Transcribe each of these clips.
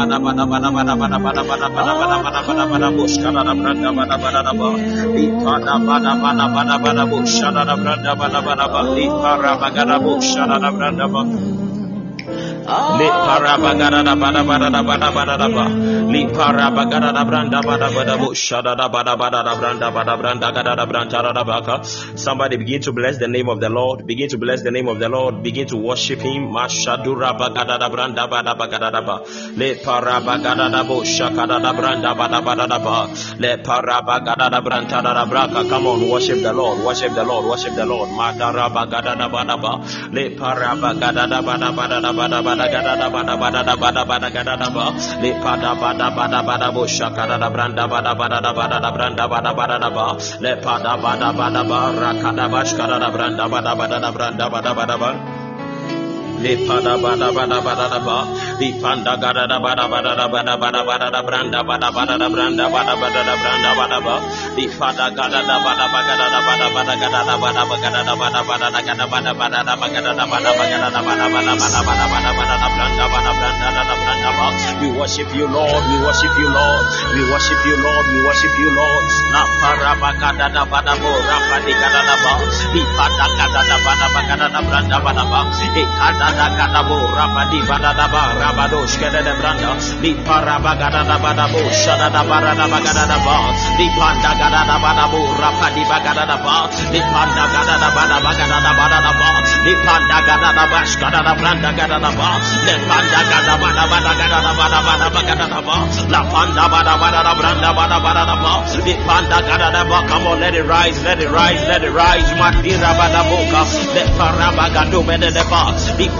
bada bada bada bada bada bada bada bada bada bada bada bada bushkada da branda bada bada da ba ipada bada bada bada bada bushkada da branda bada bada ba ipada bagada bushkada da branda ba Li para bagada da bada bada da bada bada da ba. Li parabagada da branda bada bada bu shada da bada bada da branda bada branda gada da branda da baka. Somebody begin to bless the name of the Lord. Begin to bless the name of the Lord. Begin to worship Him. Mashadura bagada da branda bada bagada da ba. Le para bagada da bu shakada da branda bada bada da ba. Le parabagada da branda da braka. Come on, worship the Lord. Worship the Lord. Worship the Lord. Madara bagada da bada ba. Le para bagada da bada bada da bada bada gada da bada bada da bada bada gada da ba le pada bada bada bada bo shakada da branda bada bada da bada da branda bada bada da le pada bada bada ba rakada bashkada da branda bada bada da branda bada bada ba we worship you lord we worship you lord we worship you lord we worship you lord na da bada bo di da ba da bada da branda bada ba e kada Alagadabo Rabadi Badadaba Rabadosh Kedede Branda Lipa Rabagadadabadabo Shadadabaradabagadadaba Lipanda Gadadabadabo Rapadi Bagadadaba Lipanda Gadadabadabagadadabadadaba Lipanda Gadadabash Gadadabranda Gadadaba Lipanda Gadabadabadagadabadabadabagadadaba Lapanda Badabadabranda Badabadaba Lipanda Gadadaba Come on, let it rise, let it rise, let it rise Matira Badaboka Lepa Rabagadobedeba Lipa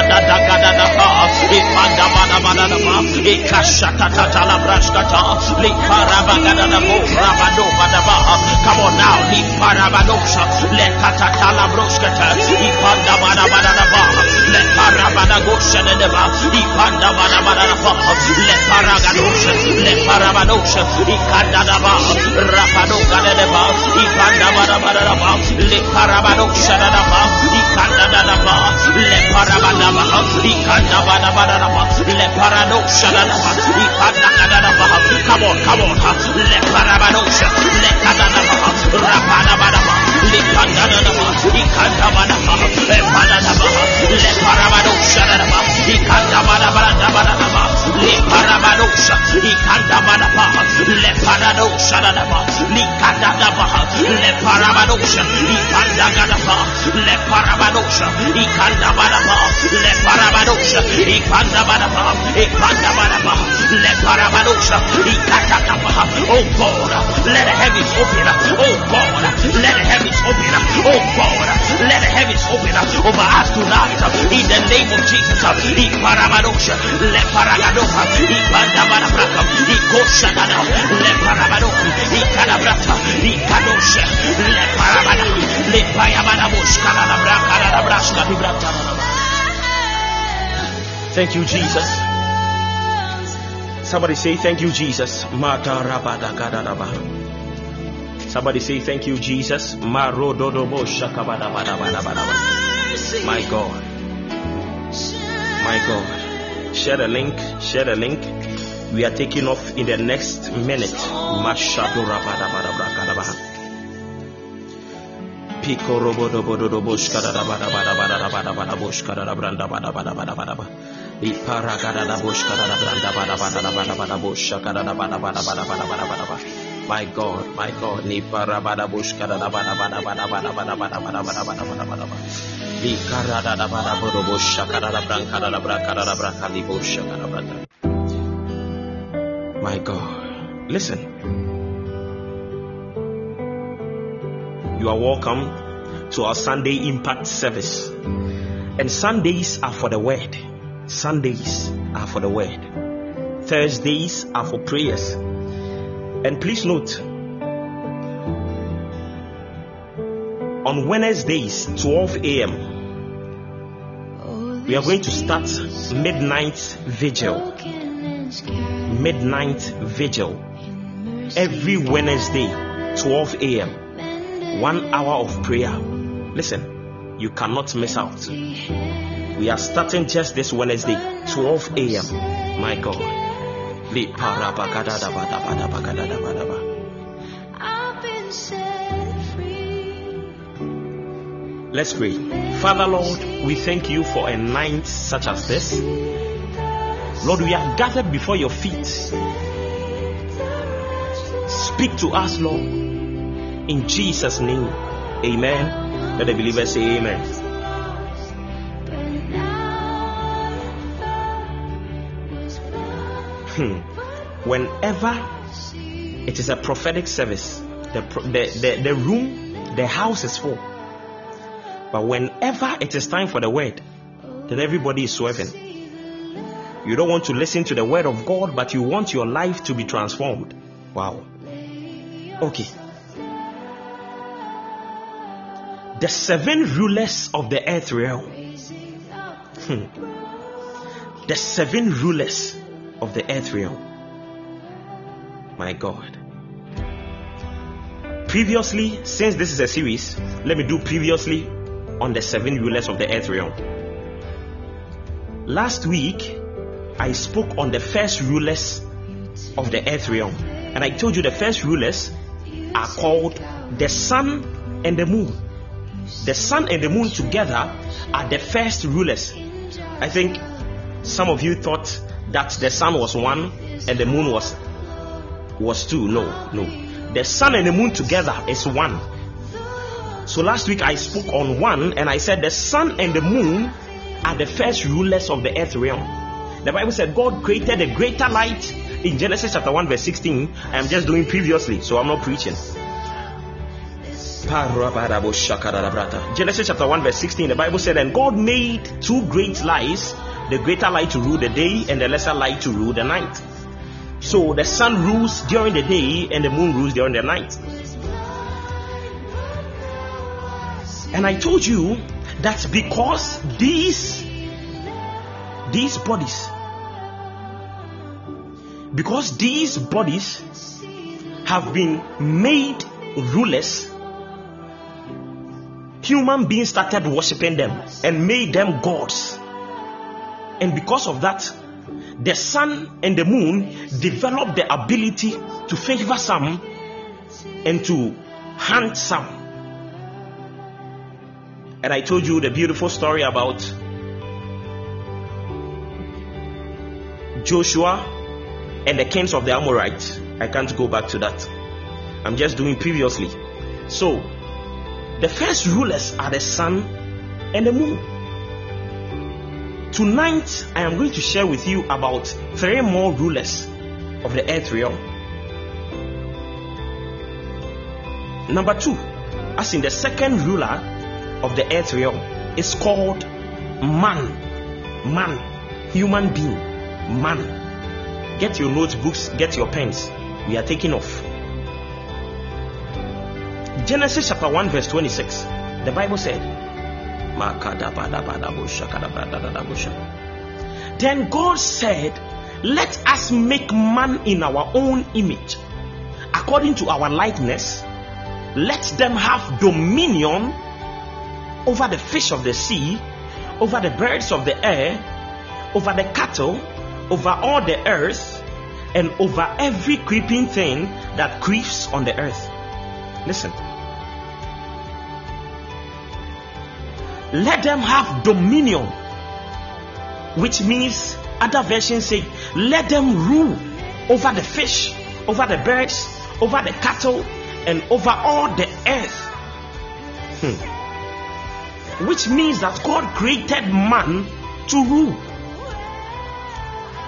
Ikadadagadaga, Ipadabadabadaba, Ikashatatatala Brashkata, Liparabagadabo, Rabado Badaba. Come on now, Liparabadosha, Lekatatala Broshkata, Ipadabadabadaba, Leparabadagosha Nedeba, Ipadabadabadaba, Leparagadosha, Leparabadosha, Ikadadaba, Rapadoga Nedeba, Ipadabadabadaba, Leparabadosha Nedeba, Ikadadaba, Leparabadaba. Shadaba, Ikanda come on, come on, Leparabado, le paramadosha ikanda manapa le paradosha dadaba li kanda daba le paramadosha ikanda gadaba le paramadosha ikanda manapa le paramadosha ikanda manapa ikanda manapa le paramadosha ikanda daba oh God let the heavens open up. Oh God let the heavens open up. Oh God let the heavens open up. Over us tonight in the name of Jesus le paramadosha le paragadosha. Thank you, Jesus. Somebody say, Thank you, Jesus. Mata Rabada Gadaraba. Somebody say, Thank you, Jesus. My God. My God. Share the link. Share the link. We are taking off in the next minute. Mashado my God, my God, my God, listen. You are welcome to our Sunday Impact Service. And Sundays are for the Word. Sundays are for the Word. Thursdays are for prayers. And please note, on Wednesdays, 12 a.m., we are going to start midnight vigil. Midnight vigil. Every Wednesday, 12 a.m., one hour of prayer. Listen, you cannot miss out. We are starting just this Wednesday, 12 a.m. My God. Let's pray. Father Lord, we thank you for a night such as this. Lord, we are gathered before your feet. Speak to us, Lord. In Jesus' name. Amen. Let the believers say amen. Whenever it is a prophetic service, the, the, the, the room, the house is full. But whenever it is time for the word, then everybody is swerving. You don't want to listen to the word of God, but you want your life to be transformed. Wow. Okay. The seven rulers of the earth realm. Hmm. The seven rulers of the earth realm. My God. Previously, since this is a series, let me do previously on the seven rulers of the earth realm. Last week, I spoke on the first rulers of the earth realm, and I told you the first rulers are called the sun and the moon. The sun and the moon together are the first rulers. I think some of you thought that the sun was one and the moon was was two. No, no. The sun and the moon together is one. So last week I spoke on one and I said the sun and the moon are the first rulers of the earth realm. The Bible said God created a greater light in Genesis chapter 1, verse 16. I am just doing previously, so I'm not preaching. Genesis chapter 1, verse 16, the Bible said, And God made two great lights, the greater light to rule the day, and the lesser light to rule the night. So the sun rules during the day, and the moon rules during the night. And I told you that because these these bodies because these bodies have been made rulers human beings started worshiping them and made them gods and because of that the sun and the moon developed the ability to favor some and to hunt some. And i told you the beautiful story about joshua and the kings of the amorites. I can't go back to that. I'm just doing previously. So the first rulers are the sun and the moon. Tonight, I am going to share with you about three more rulers of the earth realm. Number two, as in the second ruler of the earth realm, is called man. Man. human being, man. Get your notebooks, get your pens. We are taking off. Genesis chapter 1, verse 26. The Bible said, Then God said, Let us make man in our own image, according to our likeness. Let them have dominion over the fish of the sea, over the birds of the air, over the cattle, over all the earth, and over every creeping thing that creeps on the earth. Listen. Let them have dominion, which means other versions say, let them rule over the fish, over the birds, over the cattle, and over all the earth. Hmm. Which means that God created man to rule.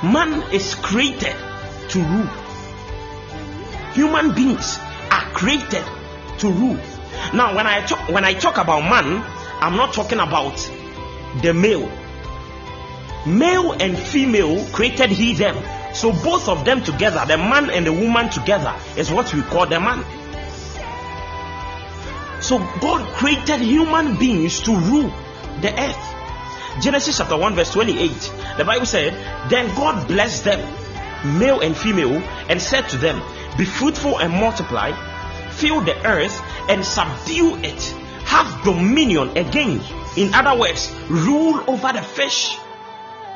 Man is created to rule. Human beings are created to rule. Now, when I talk, when I talk about man, I'm not talking about the male. Male and female created he them. So both of them together, the man and the woman together, is what we call the man. So God created human beings to rule the earth. Genesis chapter 1, verse 28. The Bible said, Then God blessed them, male and female, and said to them, Be fruitful and multiply, fill the earth and subdue it, have dominion again. In other words, rule over the fish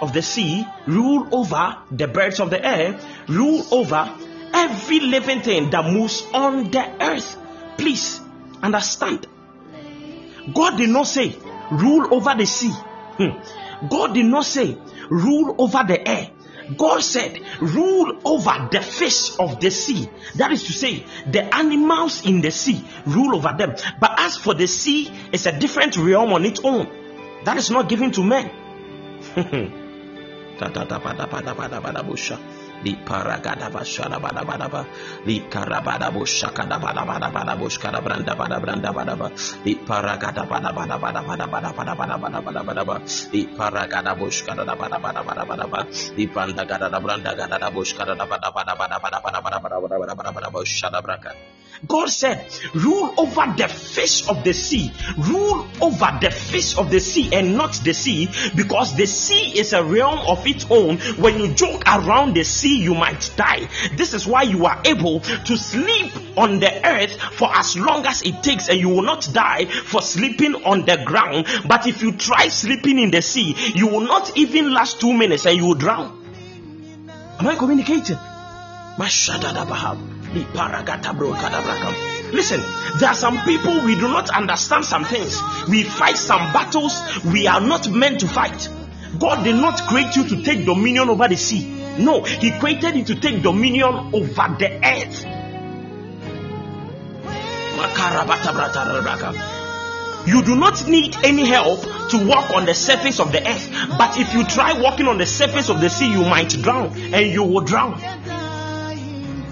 of the sea, rule over the birds of the air, rule over every living thing that moves on the earth. Please understand. God did not say rule over the sea. Hmm. God did not say rule over the air. God said, rule over the fish of the sea. That is to say, the animals in the sea, rule over them. But as for the sea, it's a different realm on its own. That is not given to men. Li paragada bashada bada bada ba li karabada bushaka da bada bada bada bushkara branda bada branda bada ba li paragada bada bada bada bada bada bada bada bada bada bada ba li paragada bushkara da bada bada bada bada ba li banda gada da branda gada da bushkara da bada bada bada bada bada bada bada bada bada bada bada bushada braka God said, rule over the fish of the sea, rule over the fish of the sea and not the sea, because the sea is a realm of its own. When you joke around the sea, you might die. This is why you are able to sleep on the earth for as long as it takes, and you will not die for sleeping on the ground. But if you try sleeping in the sea, you will not even last two minutes and you will drown. Am I communicating? My Mashadadabahab. Listen, there are some people we do not understand some things. We fight some battles we are not meant to fight. God did not create you to take dominion over the sea. No, He created you to take dominion over the earth. You do not need any help to walk on the surface of the earth. But if you try walking on the surface of the sea, you might drown and you will drown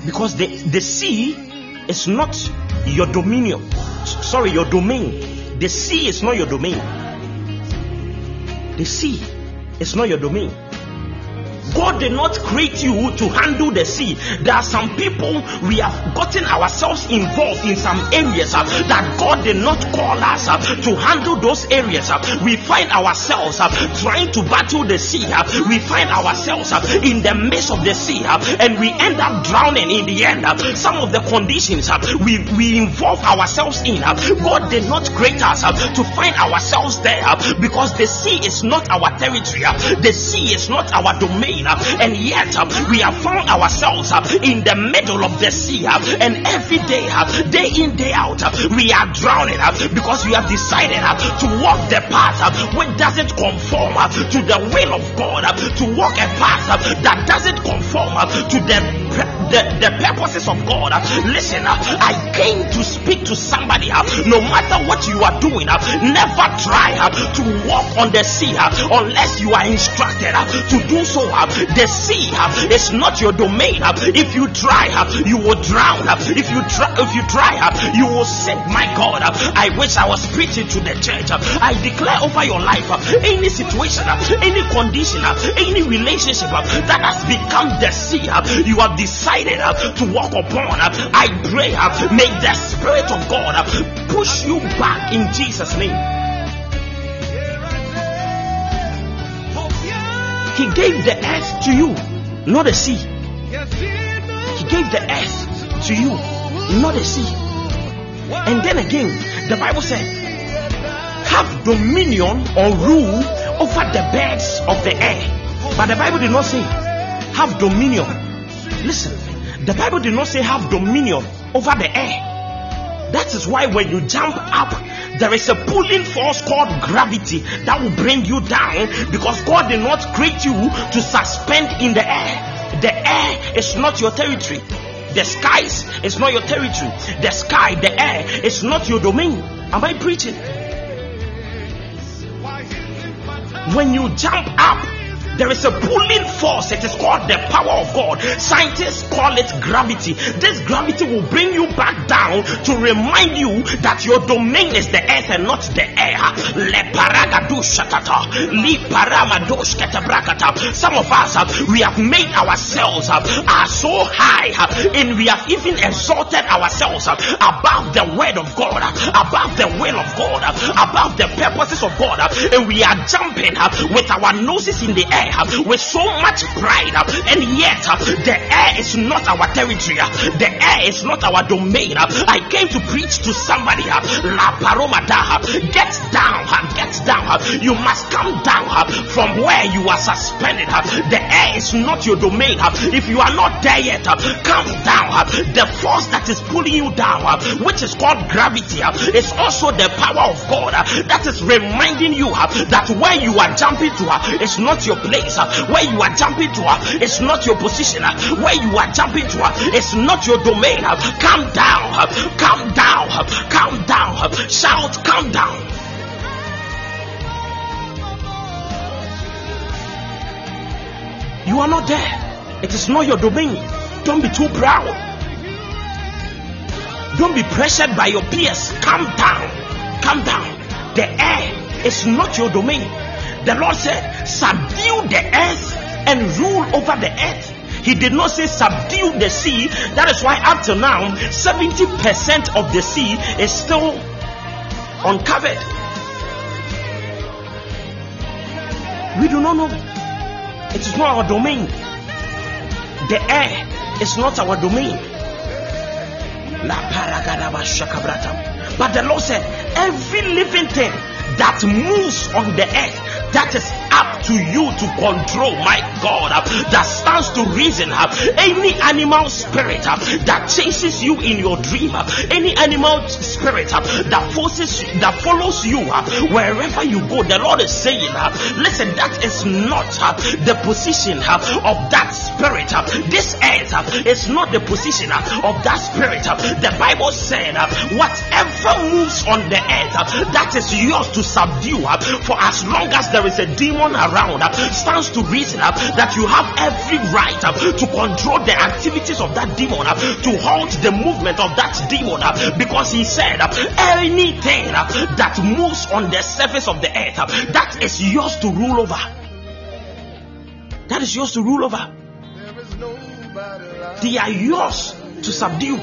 because the, the sea is not your dominion. Sorry your domain. The sea is not your domain. The sea is not your domain God did not create you to handle the sea. There are some people we have gotten ourselves involved in some areas uh, that God did not call us uh, to handle those areas. Uh, we find ourselves uh, trying to battle the sea. uh, we find ourselves uh, in the midst of the sea and we end up drowning in the end. some of the conditions we, we involve ourselves in, God did not create us to find ourselves there because the sea is not our territory. the sea is not our domain and yet uh, we have found ourselves uh, in the middle of the sea uh, and every day uh, day in day out uh, we are drowning uh, because we have decided to walk the path which doesn't conform to the will of God to walk a path that doesn't conform to the, the the purposes of God. Listen I came to speak to somebody no matter what you are doing never try to walk on the sea unless you are instructed to do so The sea is not your domain. If you try, you will drown. If you try, if you try, you will sink. My God, I wish I was preaching to the church. I declare over your life, any situation, any condition, any relationship that has become the sea, you have decided to walk upon. I pray, may the Spirit of God push you back in Jesus' name. He gave the earth to you, not the sea. He gave the earth to you, not the sea. And then again, the Bible said, have dominion or rule over the birds of the air. But the Bible did not say, have dominion. Listen, the Bible did not say, have dominion over the air. That is why when you jump up, there is a pulling force called gravity that will bring you down because God did not create you to suspend in the air. The air is not your territory. The skies is not your territory. The sky, the air is not your domain. Am I preaching? When you jump up, there is a pulling force. It is called the power of God. Scientists call it gravity. This gravity will bring you back down to remind you that your domain is the earth and not the air. Some of us, uh, we have made ourselves uh, are so high uh, and we have even exalted ourselves above the word of God, above the will of God, above the purposes of God, and we are jumping with our noses in the air uh, with so much pride, uh, and yet uh, the air is not our territory, uh, the air is not our domain. Uh. I came to preach to somebody. Uh, La paromada, get down, get down. You must come down from where you are suspended. The air is not your domain. If you are not there yet, come down. The force that is pulling you down, which is called gravity, is also the power of God that is reminding you that where you are jumping to is not your place. Uh. Where you are jumping to uh, is not your position. uh. Where you are jumping to is not your domain. Calm down. Calm down. Calm down. Shout, calm down. You are not there. It is not your domain. Don't be too proud. Don't be pressured by your peers. Calm down. Calm down. The air is not your domain. The Lord said, subdue the earth and rule over the earth. He did not say subdue the sea. That is why up to now, 70% of the sea is still uncovered. We do not know. It is not our domain. The air is not our domain. But the Lord said, every living thing that moves on the earth, that is up to you to control, my God, uh, that stands to reason. uh, Any animal spirit uh, that chases you in your dream, uh, any animal spirit uh, that forces that follows you uh, wherever you go, the Lord is saying, uh, listen, that is not uh, the position uh, of that spirit. uh, This earth uh, is not the position uh, of that spirit. uh, The Bible said, uh, whatever moves on the earth, uh, that is yours to subdue. For as long as there is a demon around, stands to reason uh, that you have every right uh, to control the activities of that demon, uh, to halt the movement of that demon, because he said, anything that moves on the surface of the earth, that is yours to rule over. That is yours to rule over. They are yours to subdue.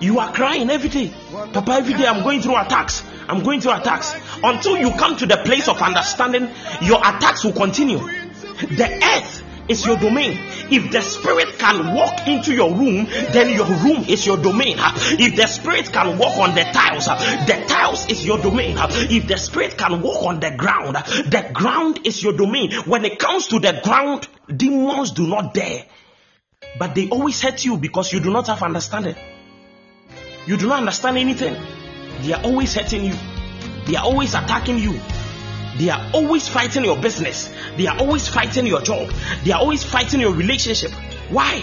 You are crying every day. Papa, every day I'm going through attacks. I'm going through attacks. Until you come to the place of understanding, your attacks will continue. The earth is your domain. If the spirit can walk into your room, then your room is your domain. If the spirit can walk on the tiles, the tiles is your domain. If the spirit can walk on the ground, the ground is your domain. When it comes to the ground, demons do not dare. But they always hurt you because you do not have understanding. You do not understand anything. They are always hurting you. They are always attacking you. They are always fighting your business. They are always fighting your job. They are always fighting your relationship. Why?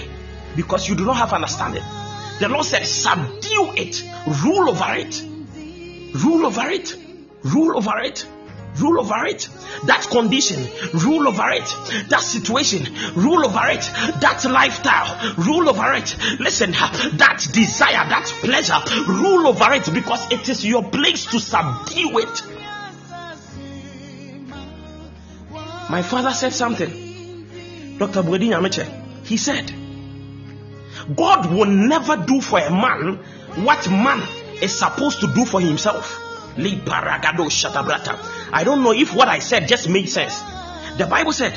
Because you do not have understanding. The Lord said, subdue it, rule over it, rule over it, rule over it, rule over it. That condition, rule over it. That situation, rule over it. That lifestyle, rule over it. Listen, that desire, that pleasure, rule over it because it is your place to subdue it. My father said something. Dr. Bwedi Nyameche, he said, God will never do for a man what man is supposed to do for himself. I don't know if what I said just made sense. The Bible said,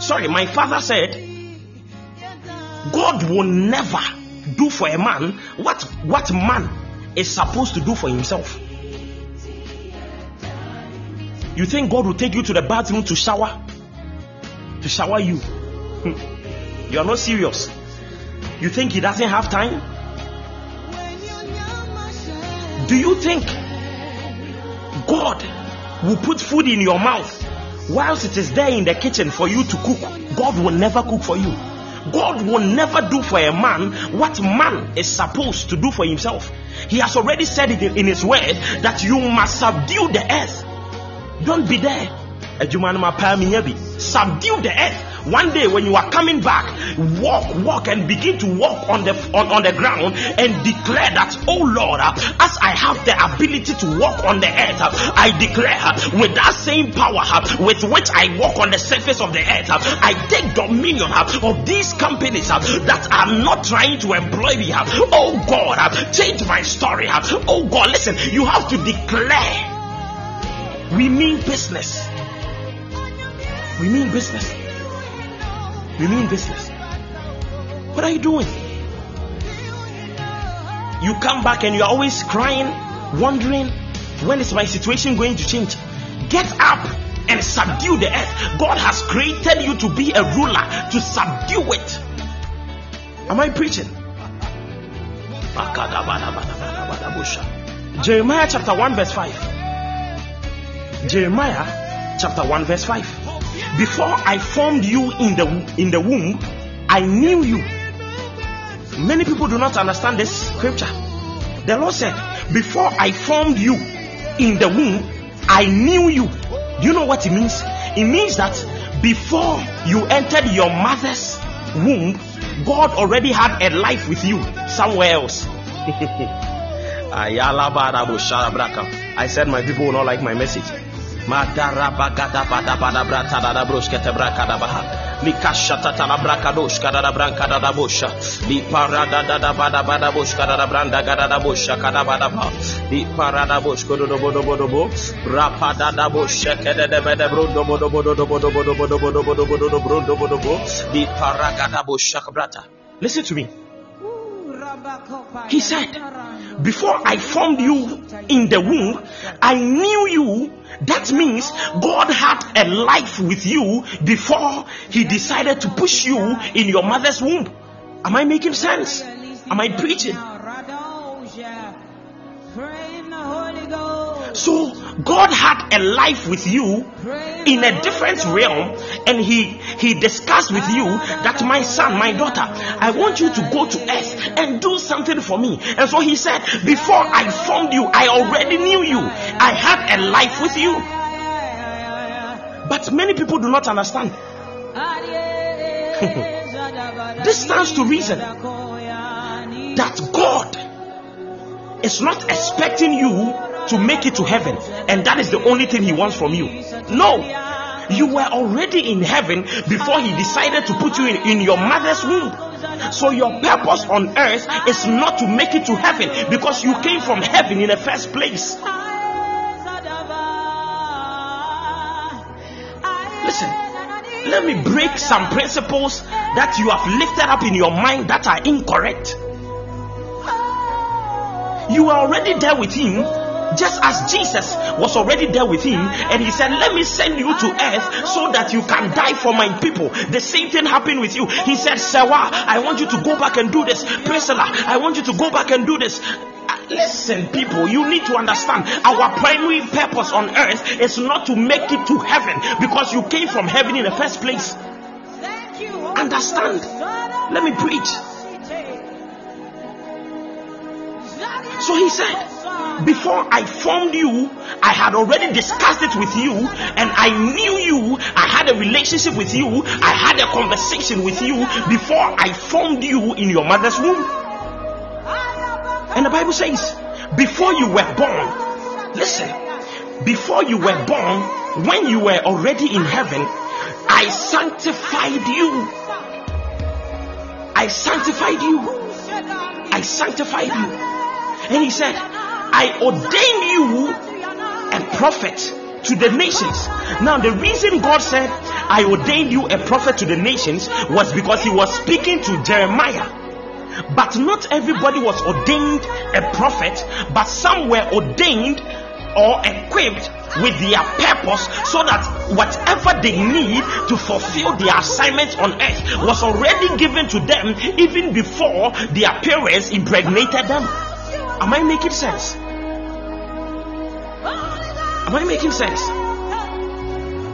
sorry, my father said, God will never do for a man what, what man is supposed to do for himself. You think God will take you to the bathroom to shower? To shower you? Hmm. you are not serious. You think He doesn't have time? Do you think God will put food in your mouth whilst it is there in the kitchen for you to cook? God will never cook for you. God will never do for a man what man is supposed to do for himself. He has already said it in His word that you must subdue the earth. Don't be there. Subdue the earth. One day when you are coming back, walk, walk, and begin to walk on the on, on the ground and declare that, oh Lord, as I have the ability to walk on the earth, I declare with that same power with which I walk on the surface of the earth, I take dominion of these companies that are not trying to employ me. Oh God, change my story. Oh God, listen, you have to declare. We mean business. We mean business. We mean business. What are you doing? You come back and you're always crying, wondering when is my situation going to change? Get up and subdue the earth. God has created you to be a ruler, to subdue it. Am I preaching? Jeremiah chapter 1, verse 5. Jeremiah chapter 1, verse 5. Before I formed you in the in the womb, I knew you. Many people do not understand this scripture. The Lord said, Before I formed you in the womb, I knew you. Do you know what it means? It means that before you entered your mother's womb, God already had a life with you somewhere else. I said my people will not like my message. Listen to me. He said, Before I formed you in the womb, I knew you that means God had a life with you before He decided to push you in your mother's womb. Am I making sense? Am I preaching? So God had a life with you in a different realm, and He He discussed with you that my son, my daughter, I want you to go to earth and do something for me. And so He said, Before I formed you, I already knew you. I had a life with you. But many people do not understand. this stands to reason that God is not expecting you to make it to heaven, and that is the only thing He wants from you. No, you were already in heaven before He decided to put you in, in your mother's womb. So, your purpose on earth is not to make it to heaven because you came from heaven in the first place. Listen, let me break some principles that you have lifted up in your mind that are incorrect. You are already there with Him just as Jesus was already there with him, and he said, Let me send you to earth so that you can die for my people. The same thing happened with you. He said, Sewa, I want you to go back and do this. Priscilla, I want you to go back and do this. Uh, listen, people, you need to understand our primary purpose on earth is not to make it to heaven because you came from heaven in the first place. Understand? Let me preach. So he said, Before I formed you, I had already discussed it with you, and I knew you. I had a relationship with you. I had a conversation with you before I formed you in your mother's womb. And the Bible says, before you were born, listen, before you were born, when you were already in heaven, I sanctified you. I sanctified you. I sanctified you. And he said, I ordain you a prophet to the nations. Now, the reason God said, I ordained you a prophet to the nations was because he was speaking to Jeremiah. But not everybody was ordained a prophet, but some were ordained or equipped with their purpose so that whatever they need to fulfill their assignment on earth was already given to them even before their parents impregnated them. Am I making sense? Am I making sense?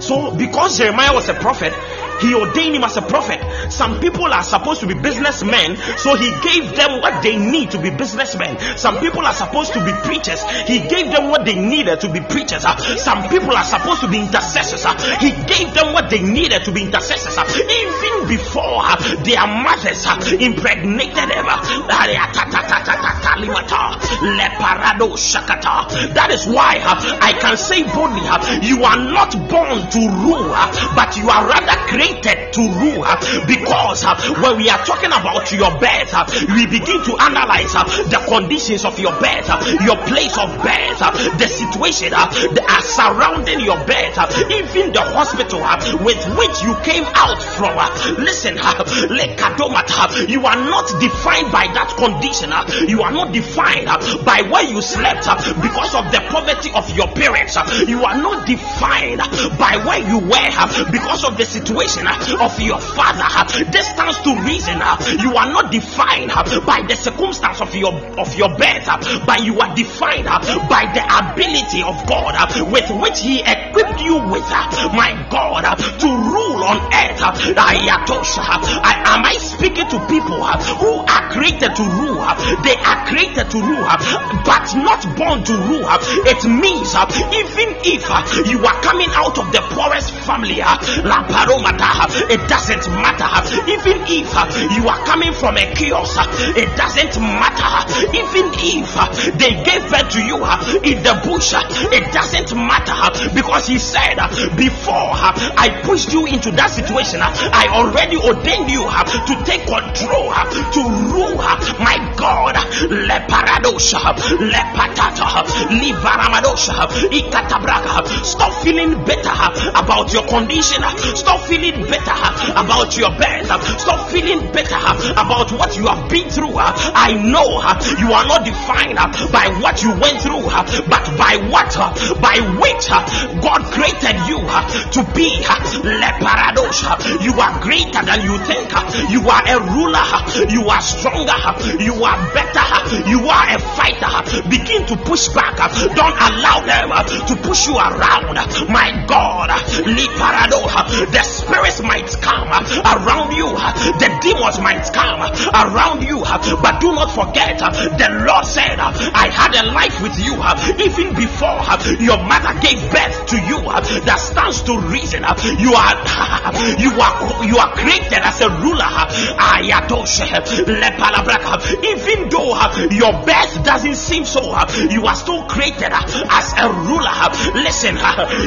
So, because Jeremiah was a prophet, he ordained him as a prophet. Some people are supposed to be businessmen, so he gave them what they need to be businessmen. Some people are supposed to be preachers, he gave them what they needed to be preachers. Some people are supposed to be intercessors, he gave them what they needed to be intercessors. Even before uh, their mothers uh, impregnated them. Uh, that is why I can say boldly, you are not born to rule, but you are rather created to rule. Uh, because uh, when we are talking about your birth, uh, we begin to analyze the conditions of your birth, your place of birth, the situation that are surrounding your birth, even the hospital with which you came out from. Listen, you are not defined by that condition. You are not defined by where you slept because of the poverty of your parents. You are not defined by where you were because of the situation Uh, of your father. Uh, this stands to reason uh, you are not defined by the circumstance of your of your birth, but you are defined by the ability of God with which He equipped you with, my God, to rule on earth. I, am I speaking to people who are created to rule? They are created to rule, but not born to rule. It means even if you are coming out of the poorest family, it doesn't matter. Even if you are coming from a kiosk, it doesn't matter. Even if they gave birth to you in the bush, it doesn't matter because he said, Before I pushed you into that situation, I already ordained you to take control, to rule. My God, leparadosha, lepatata, livaramadosha, ikatabraka. Stop feeling better about your condition. Stop feeling better uh, about your birth. Uh, stop feeling better uh, about what you have been through. I know you are not defined by what you went through, but by what, by which God created you to be. Leparadosha. You are greater than you think. You are a ruler. You are stronger. You are better. You are a fighter. Begin to push back. Don't allow them to push you around. My God, Leparado, the spirits might come around you, the demons might come around you, but do not forget the Lord said, I had a life with you even before your mother gave birth to you. That stands to reason you are you are you are created as a ruler. Even though your birth doesn't seem so, you are still created as a ruler. Listen,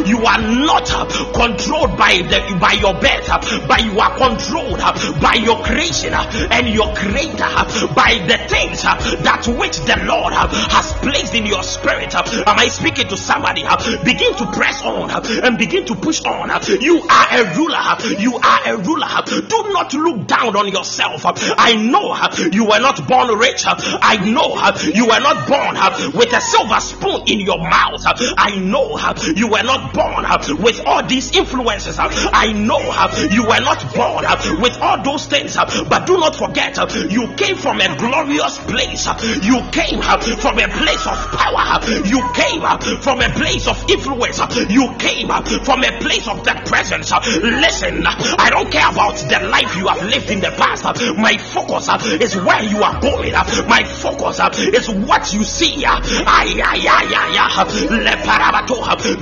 you are not controlled by the by your birth, but you are controlled by your creation and your creator by the things that which the Lord has placed in your spirit. Am I speaking to somebody? Begin to press on and begin to push on. You are a ruler. You are a ruler. Do not look down on yourself. I know you were not born rich. I know you were not born with a silver spoon in your mouth. I know you were not born with all these influences. I know you were not born uh, with all those things, uh, but do not forget uh, you came from a glorious place. Uh, you came uh, from a place of power. Uh, you came from a place of influence. You came from a place of that presence. Listen, I don't care about the life you have lived in the past. My focus is where you are going. My focus is what you see. Ay.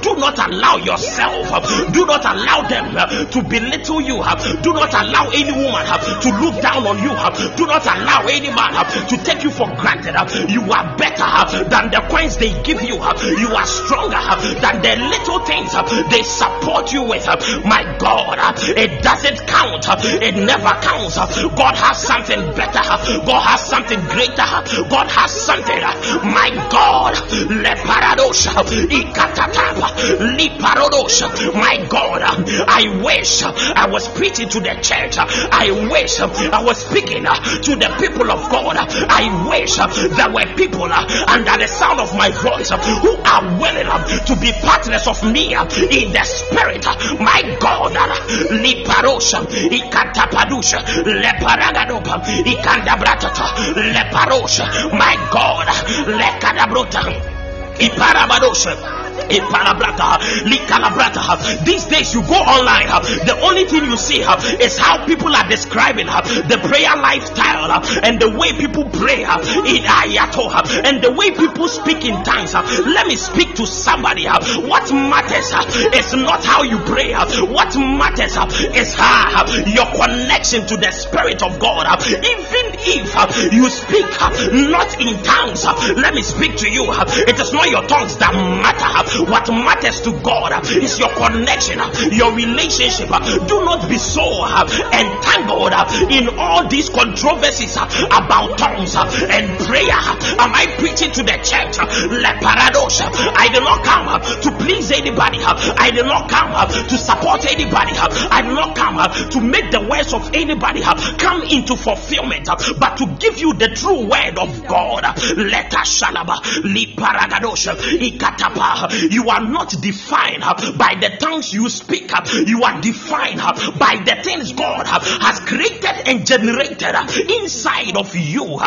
Do not allow yourself, do not allow them to belittle you. uh. Do not allow any woman uh, to look down on you. uh. Do not allow any man uh, to take you for granted. You are better than the coins they give you. You are stronger than the little things they support you with. My God, it doesn't count. It never counts. God has something better. God has something greater. God has something. My God, le paradosha, ikatatapa, li paradosha. My God, I wish I was preaching to the church. I wish I was speaking to the people of God. I wish there were people under the sound of my voice who are willing to be partners of me in the spirit. My God, uh, li parosha, ikatapadusha, le paragadopa, ikandabratata, le parosha. My God, le These days you go online, the only thing you see is how people are describing the prayer lifestyle and the way people pray in ayato and the way people speak in tongues. Let me speak to somebody. What matters is not how you pray. What matters is uh, your connection to the Spirit of God. Even if you speak not in tongues, let me speak to you. It is not your tongues that matter. What matters to God is your connection, your relationship. Do not be so entangled in all these controversies about tongues and prayer. Am I preaching to the church? Le paradox. uh, I did not come to please anybody. I did not come to support anybody. I did not come to make the words of anybody come into fulfillment, but to give you the true word of God. Let us shalaba li paragadosha ikatapa. You are not defined by the tongues you speak. You are defined by the things God has created and generated inside of you.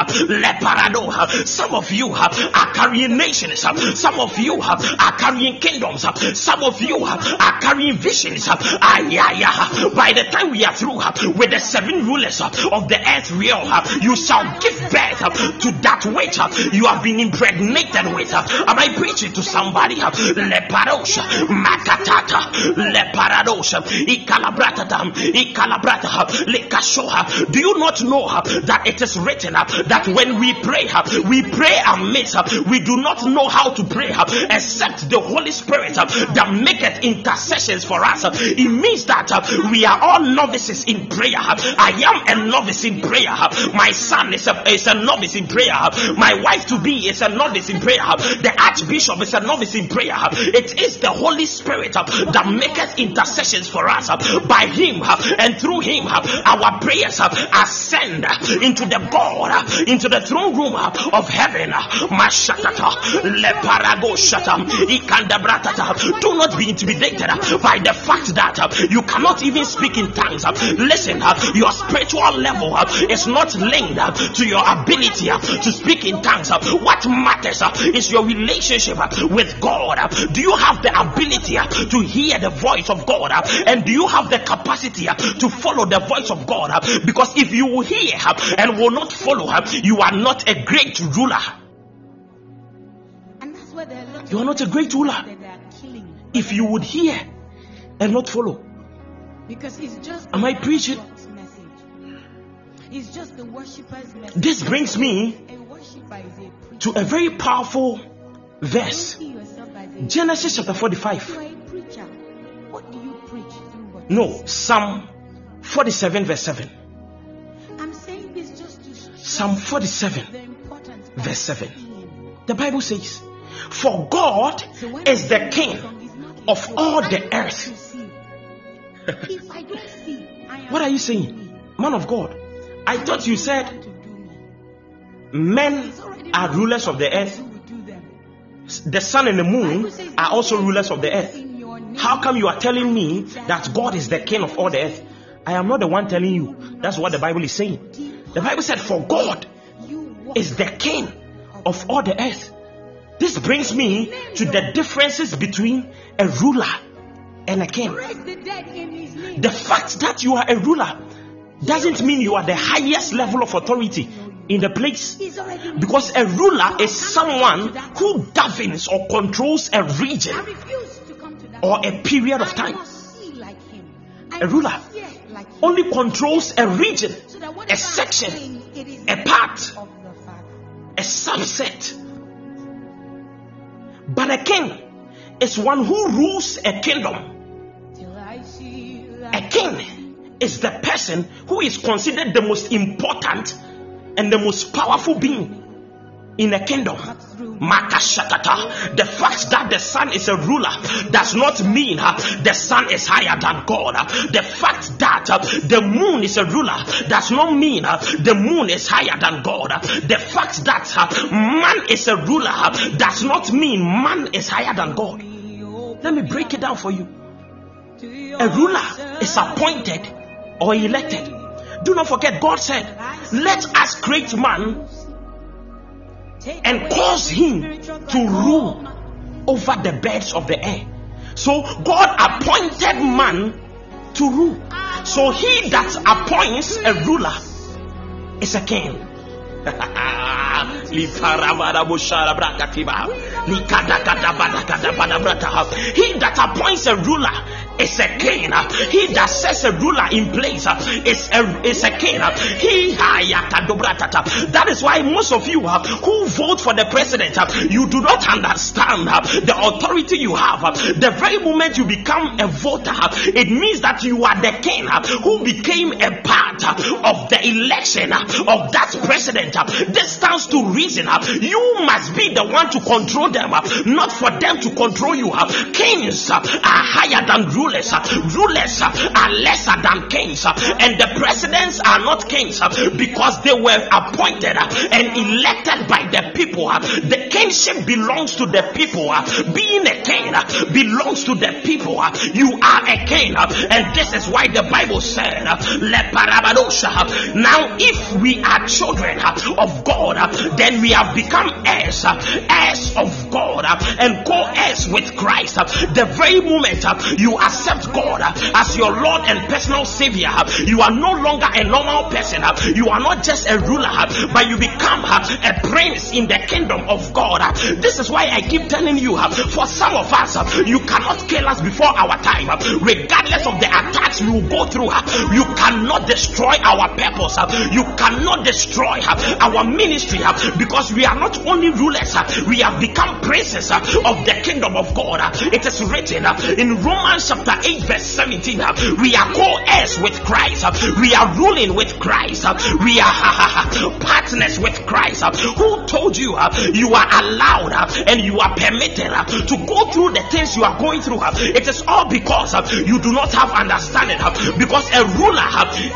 Some of you are carrying nations. Some of you are carrying kingdoms. Some of you are carrying visions. By the time we are through with the seven rulers of the earth realm, you shall give birth to that which you have been impregnated with. Am I preaching to somebody? Leparosha, makatata, leparadosha, ikalabratata, ikalabrata, lekashoha. Do you not know that it is written that when we pray, we pray amiss. We do not know how to pray except the Holy Spirit that maketh intercessions for us. It means that we are all novices in prayer. I am a novice in prayer. My son is a, is a novice in prayer. My wife to be is a novice in prayer. The Archbishop is a novice in prayer. It is the Holy Spirit uh, that maketh intercessions for us. uh. By Him uh, and through Him, uh, our prayers uh, ascend uh, into the God, into the throne room of heaven. leparagoshata, ikandabratata. Do not be intimidated by the fact that you cannot even speak in tongues. Listen, your spiritual level is not linked to your ability to speak in tongues. What matters is your relationship uh, with God. uh. Do you have the ability uh, to hear the voice of God? And do you have the capacity to follow the voice of God? Because if you will hear and will not follow, you are not a great ruler. And that's where there are lots You are not a great ruler. that they are killing. If you would hear and not follow. Because it's just Am I preaching? It's just the worshipper's message. This brings me A worshiper is a to a very powerful verse. See yourself as a Genesis chapter 45. are a preacher. What do you preach through what? No, Psalm 47, verse 7. I'm saying this just to Psalm 47, the importance of verse 7. The Bible says, For God is the king song, it's not of all the earth. to see. If I don't see, I am What are you saying? Man of God, I thought you said To do me. men are rulers of the earth. The sun and the moon are also rulers of the earth. How come you are telling me that God is the king of all the earth? I am not the one telling you. That's what the Bible is saying. The Bible said, For God is the king of all the earth. This brings me to the differences between a ruler and a king. The fact that you are a ruler doesn't mean you are the highest level of authority in the place. Because a ruler is someone who governs or controls a region or a period of time. A ruler only controls a region, a section, a part, a subset. But a king is one who rules a kingdom. A king is the person who is considered the most important and the most powerful being in a kingdom. Makashakata. The fact that the sun is a ruler does not mean uh, the sun is higher than God. The fact that uh, the moon is a ruler does not mean uh, the moon is higher than God. The fact that uh, man is a ruler uh, does not mean man is higher than God. Let me break it down for you. A ruler is appointed or elected. Do not forget, God said, Let us create man and cause him to rule over the birds of the air. So God appointed man to rule. So he that appoints a ruler is a king. he that appoints a ruler is a king. He that sets a ruler in place is a, is a king. He that is why most of you uh, who vote for the president, uh, you do not understand uh, the authority you have. The very moment you become a voter, it means that you are the king who became a part of the election of that president. This stands to reason. You must be the one to control them, not for them to control you. Kings are higher than rulers. Rulers uh, uh, are lesser than kings. Uh, and the presidents are not kings because they were appointed and elected by the people. The kingship belongs to the people. Being a king belongs to the people. You are a king. And this is why the Bible said, Now, if we are children of God, then we have become heirs, heirs of God, and co heirs with Christ. The very moment you accept God as your Lord and personal Savior, you are no longer a normal person. You are not just a ruler, but you become a prince in the kingdom of God. This is why I keep telling you for some of us, you cannot kill us before our time, regardless of the attacks will go through. You cannot destroy our purpose, you cannot destroy our ministry because we are not only rulers, we have become princes of the kingdom of God. It is written in Romans chapter 8, verse 17 uh, we are co heirs with Christ, uh, we are ruling with Christ, uh, we are partners with Christ. Who told you you are allowed and you are permitted to go through the things you are going through? It is all because you do not have understanding because a ruler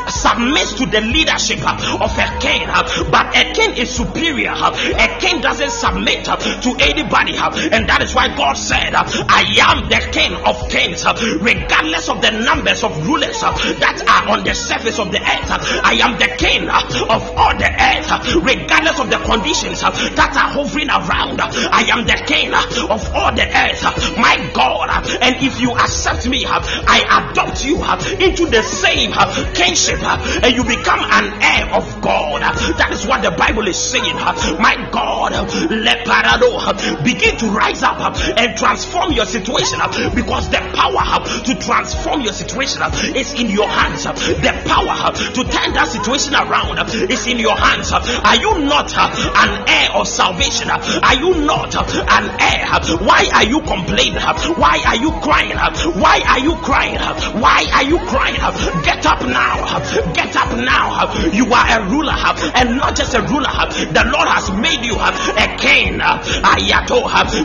submits to the leadership of a king, but a king is superior. A king doesn't submit to anybody, and that is why God said, I am the king of kings, regardless of the numbers of rulers uh, that are on the surface of the earth. Uh, I am the king uh, of all the earth, regardless of the conditions that are hovering around. I am the king of all the earth, my God. And if you accept me, I adopt you into the same kingship, and you become an heir of God. That is what the Bible is saying. My God, let parado begin to rise up and transform your situation because the power to transform your situation uh, is in your hands. Uh, the power uh, to turn that situation around is in your hands. Are you not an heir of salvation? Are you not an heir? Why are you complaining? Why are you crying? Why are you crying? Why are you crying? Get up now. Get up now. You are a ruler and not just a ruler. The Lord has made you a king.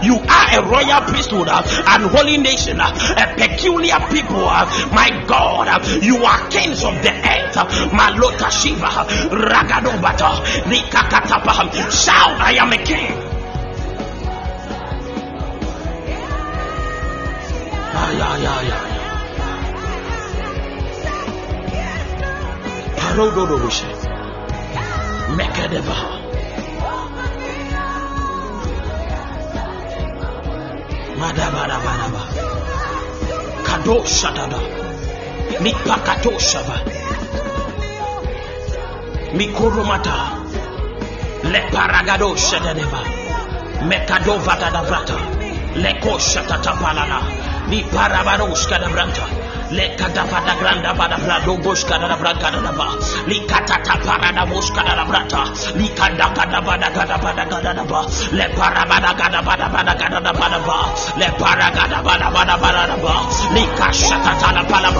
You are a royal priesthood, and holy nation, a peculiar people. Uh, my God, uh, you are kings of the earth. Uh, Malota Shiva, Ragadobata, Nikakatapa. Shout, I am a king. Ay, ay, ay, ay. Parododobushe. Mekedeva. Madabarabaraba. Kadoshadada. Mipakatoshaba. Mikurumata. Leparagado shadadeva. Mekadova dadavrata. Leko shatatapalana. Miparabaroshka dabranta. Le kadavada granda bada brado boshka da braka da ba. Li katata parada boshka da brata. Li kanda kada bada gada bada gada da ba. Le parabada gada bada bada gada da bada ba. Le paragada bada bada bada da ba. Li kashata tala pala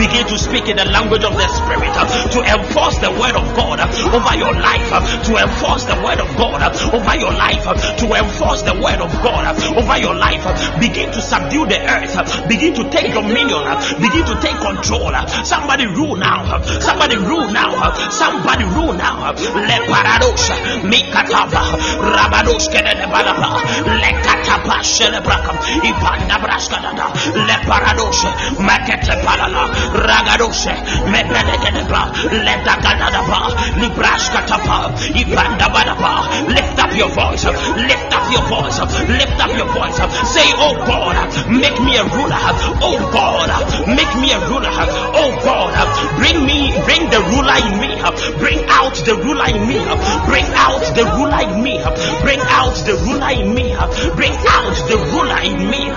Begin to speak in the language of the spirit uh, to enforce the word of God uh, over your life. Uh, to enforce the word of God over your life. To enforce the word of God over your life. Begin to subdue the earth. Begin to take dominion. Begin to take control. Somebody rule now. Somebody rule now. Somebody rule now. Le paradosha. Mikatava. Rabados kenebalaba. Le katapa shelebrakam. Ipanda braskadada. Le paradosha. Makete palala. Ragadosha. Mebedekedeba. Le dagadadaba. Libraskatapa. Ipanda badaba. Lift up your voice. Lift up your voice. Lift up your voice. Say, Oh God, make me a ruler. Oh God, make me a ruler. Oh God, bring me, bring the ruler in me. Bring out the ruler in me. Bring out the ruler in me. Bring out the ruler in me. Bring out the ruler in me.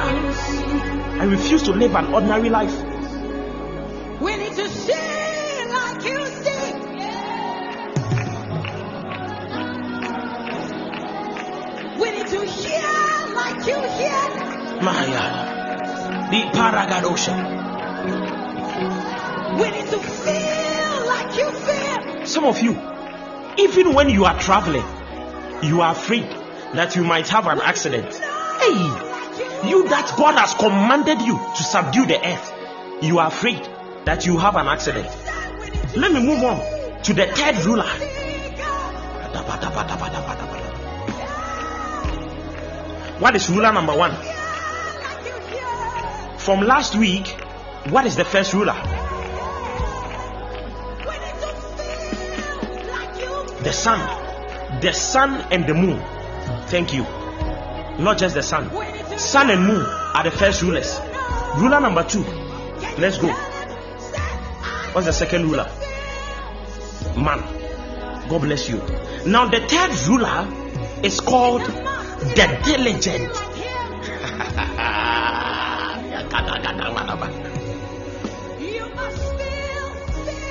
I refuse to live an ordinary life. We need to sing like you sing. We need to hear like you hear. Maya. Di paragadosha. We need to feel like you feel. Some of you, even when you are traveling, you are afraid that you might have an accident. Hey, you that God has commanded you to subdue the earth, you are afraid that you have an accident. Let me move on to the third ruler. What is ruler number one? From last week, what is the first ruler? The sun. The sun and the moon. Thank you. Not just the sun. Sun and moon are the first rulers. Ruler number two. Let's go. What's the second ruler? Man. God bless you. Now, the third ruler is called the diligent.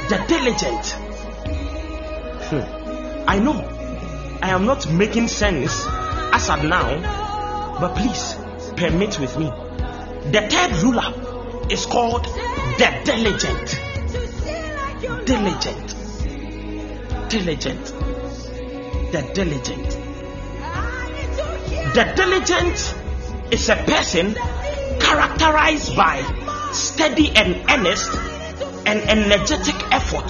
the diligent. Hmm. I know I am not making sense as of now, but please permit with me. The third ruler is called the diligent. Diligent. Diligent. The diligent. The diligent is a person characterized by steady and earnest and energetic effort.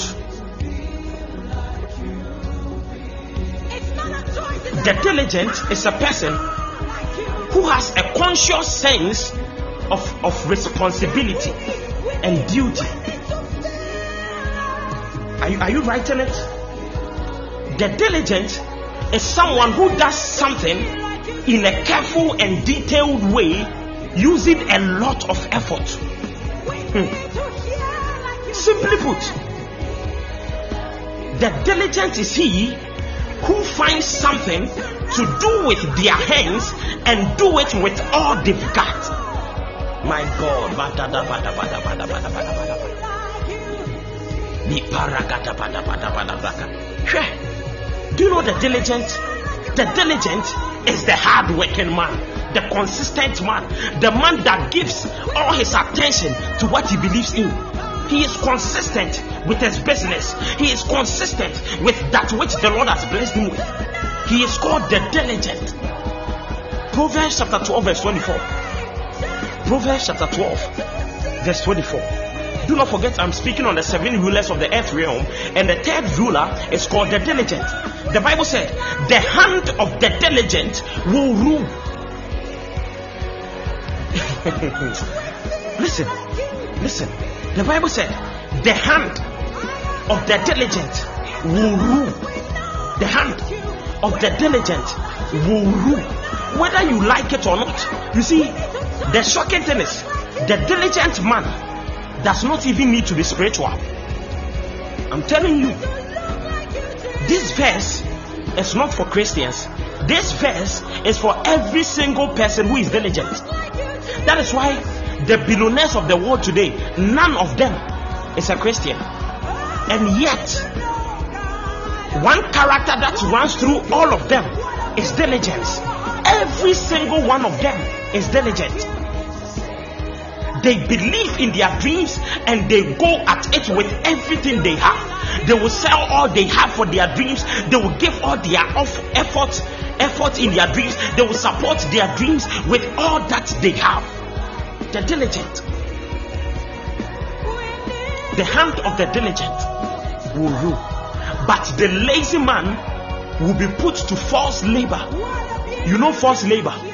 The diligent is a person who has a conscious sense of, of responsibility and duty. Are you, writing it? The diligent is someone who does something in a careful and detailed way using a lot of effort. Hmm. Simply put, the diligent is he who finds something to do with their hands and do it with all they've got. My God. Do you know the diligent? The diligent is the hard-working man, the consistent man, the man that gives all his attention to what he believes in. He is consistent with his business. He is consistent with that which the Lord has blessed him with. He is called the diligent. Proverbs chapter 12, verse 24. Proverbs chapter 12, verse 24. Do not forget, I'm speaking on the seven rulers of the earth realm, and the third ruler is called the diligent. The Bible said, The hand of the diligent will rule. listen, listen. The Bible said, the hand of the diligent will rule. The hand of the diligent will rule. Whether you like it or not. You see, the shocking thing is, the diligent man does not even need to be spiritual. I'm telling you, this verse is not for Christians. This verse is for every single person who is diligent. That is why the billionaires of the world today, none of them is a Christian. And yet, one character that runs through all of them is diligence. Every single one of them is diligent. They believe in their dreams and they go at it with everything they have. They will sell all they have for their dreams. They will give all their effort, effort in their dreams. They will support their dreams with all that they have. They're diligent. The hand of the diligent will rule, but the lazy man will be put to forced labor. You know forced labor.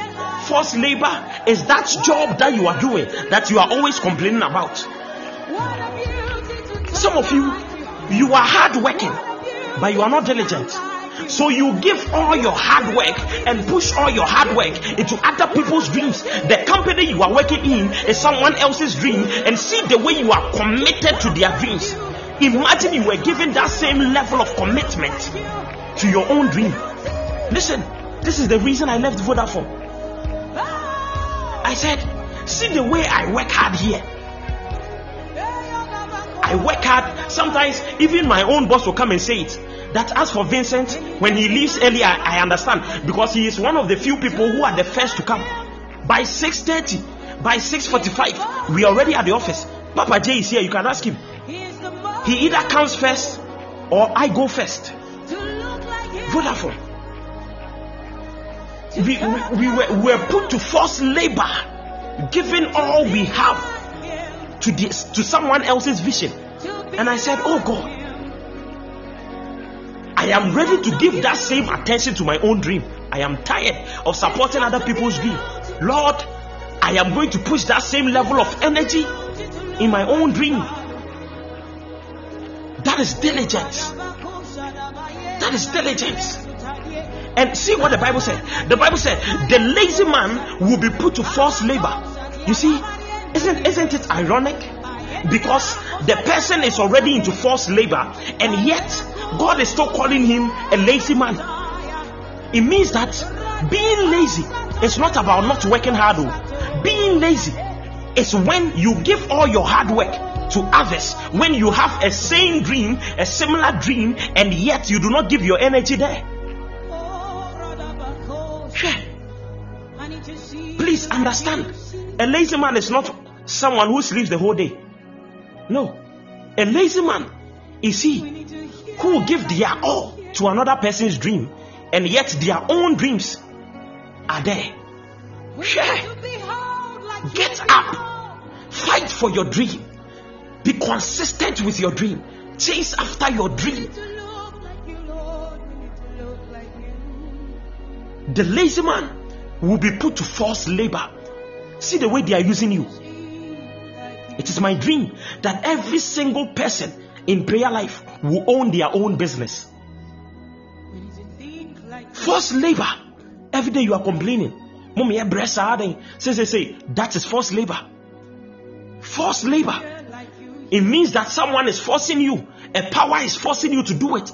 Forced labor is that job that you are doing that you are always complaining about. Some of you, you are hard working, but you are not diligent. So you give all your hard work and push all your hard work into other people's dreams. The company you are working in is someone else's dream, and see the way you are committed to their dreams. Imagine you were given that same level of commitment to your own dream. Listen, this is the reason I left Vodafone. I said, see the way I work hard here. I work hard. Sometimes even my own boss will come and say it. That as for Vincent, when he leaves early, I, I understand because he is one of the few people who are the first to come. By 6:30, by 6:45, we already at the office. Papa J is here. You can ask him. He either comes first or I go first. Vodafone. We, we, we, were, we were put to forced labor, giving all we have to, this, to someone else's vision. And I said, Oh God, I am ready to give that same attention to my own dream. I am tired of supporting other people's dream. Lord, I am going to push that same level of energy in my own dream. That is diligence. That is diligence. And see what the Bible said. The Bible said the lazy man will be put to forced labor. You see, isn't isn't it ironic? Because the person is already into forced labor, and yet God is still calling him a lazy man. It means that being lazy is not about not working hard. Though. Being lazy is when you give all your hard work to others when you have a same dream, a similar dream, and yet you do not give your energy there. Please understand. A lazy man is not someone who sleeps the whole day. No. A lazy man is he who give their all to another person's dream, and yet their own dreams are there. Share. Get up. Fight for your dream. Be consistent with your dream. Chase after your dream. The lazy man will be put to forced labor. See the way they are using you. It is my dream that every single person in prayer life will own their own business. Forced labor. Every day you are complaining. Mommy, a breast Say, say, say. That is forced labor. Forced labor. It means that someone is forcing you. A power is forcing you to do it.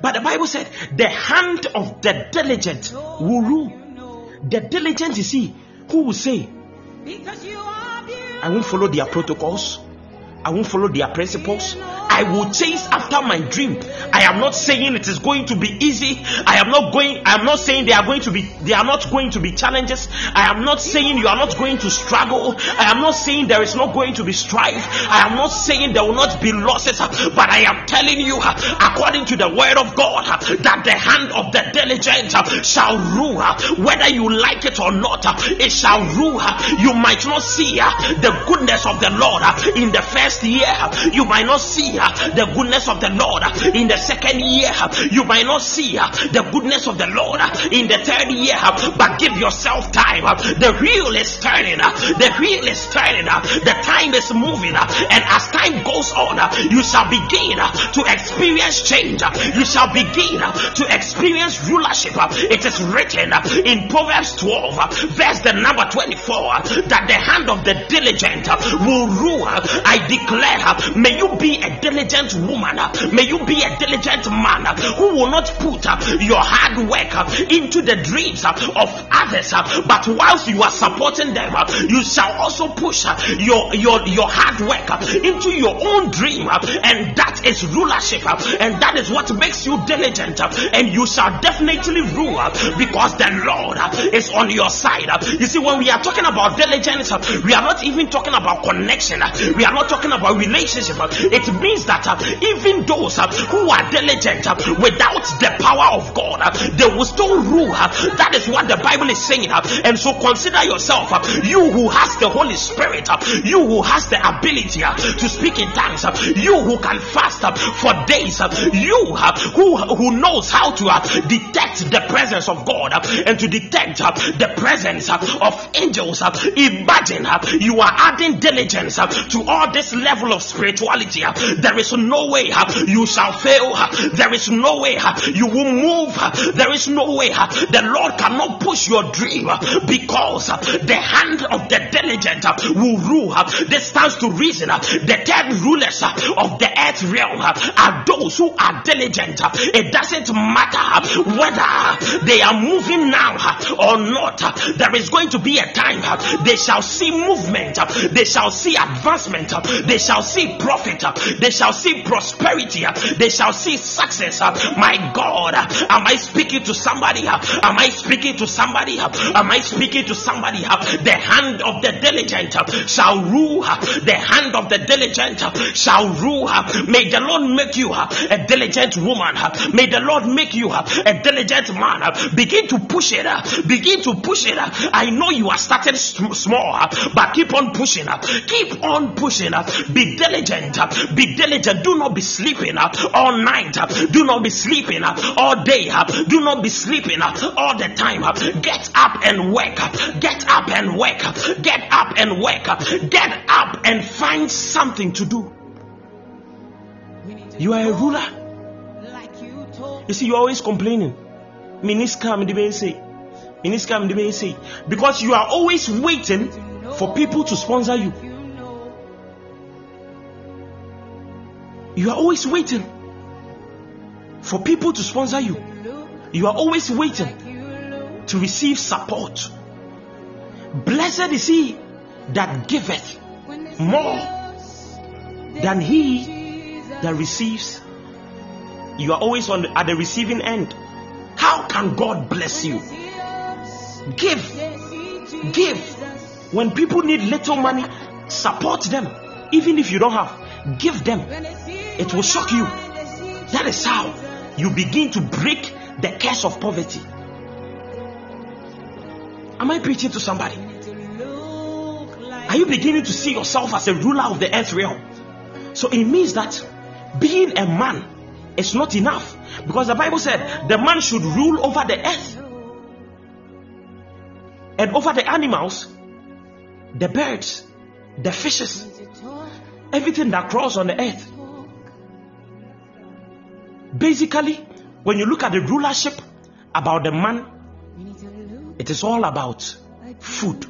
But the Bible said, the hand of the diligent will rule. The diligent you see, who will say, I won't follow their protocols. I won't follow their principles. I will chase after my dream. I am not saying it is going to be easy. I am not going, I am not saying they are going to be, they are not going to be challenges. I am not saying you are not going to struggle. I am not saying there is not going to be strife. I am not saying there will not be losses. But I am telling you, according to the word of God, that the hand of the diligent shall rule. Whether you like it or not, it shall rule. You might not see the goodness of the Lord in the first first year, you might not see uh, the goodness of the Lord. Uh, in the second year, you might not see uh, the goodness of the Lord. In the third year, but give yourself time. The wheel is turning. The wheel is turning. The time is moving. And as time goes on, you shall begin to experience change. You shall begin to experience rulership. It is written in Proverbs 12, verse the number 24, that the hand of the diligent will rule. I declare, uh, may you be a diligent woman, uh, may you be a diligent man uh, who will not put your hard work into the dreams of others, but whilst you are supporting them, you shall also push your, your, your hard work into your own dream, and that is rulership, and that is what makes you diligent, and you shall definitely rule because the Lord is on your side. You see, when we are talking about diligence, we are not even talking about connection, we are not talking talking about relationship, uh, it means that uh, even those uh, who are diligent without the power of God, they will still rule. That is what the Bible is saying. And so consider yourself, you who has the Holy Spirit, you who has the ability to speak in tongues, you who can fast for days, you who, who knows how to detect the presence of God and to detect the presence of angels. Imagine you are adding diligence to all this level of spirituality, uh, there is no way uh, you shall fail. Uh, there is no way you will move. There is no way the Lord cannot push your dream because the hand of the diligent will rule. This stands to reason. The ten rulers of the earth realm are those who are diligent. It doesn't matter whether they are moving now or not. There is going to be a time they shall see movement. They shall see advancement. They shall see profit. They shall see prosperity. They shall see success. My God, am I speaking to somebody? Am I speaking to somebody? Am I speaking to somebody? The hand of the diligent shall rule. The hand of the diligent shall rule. May the Lord make you a diligent woman. May the Lord make you a diligent man. Begin to push it. Begin to push it. I know you are starting small, but keep on pushing. Keep on pushing. Be diligent. Be diligent. Do not be sleeping all night. Do not be sleeping all day. Do not be sleeping all the time. Get up and wake up. Get up and wake up. Get up and wake up. Get up and find something to do. You are a ruler. You see, you're always complaining. Miniskam debese. Miniskam debese. Because you are always waiting for people to sponsor you. You are always waiting for people to sponsor you. You are always waiting to receive support. Blessed is he that giveth more than he that receives. You are always on the, at the receiving end. How can God bless you? Give, give. When people need little money, support them, even if you don't have. Give them. It will shock you. That is how you begin to break the curse of poverty. Am I preaching to somebody? Are you beginning to see yourself as a ruler of the earth realm? So it means that being a man is not enough because the Bible said the man should rule over the earth and over the animals, the birds, the fishes, everything that crawls on the earth. Basically, when you look at the rulership about the man, it is all about food,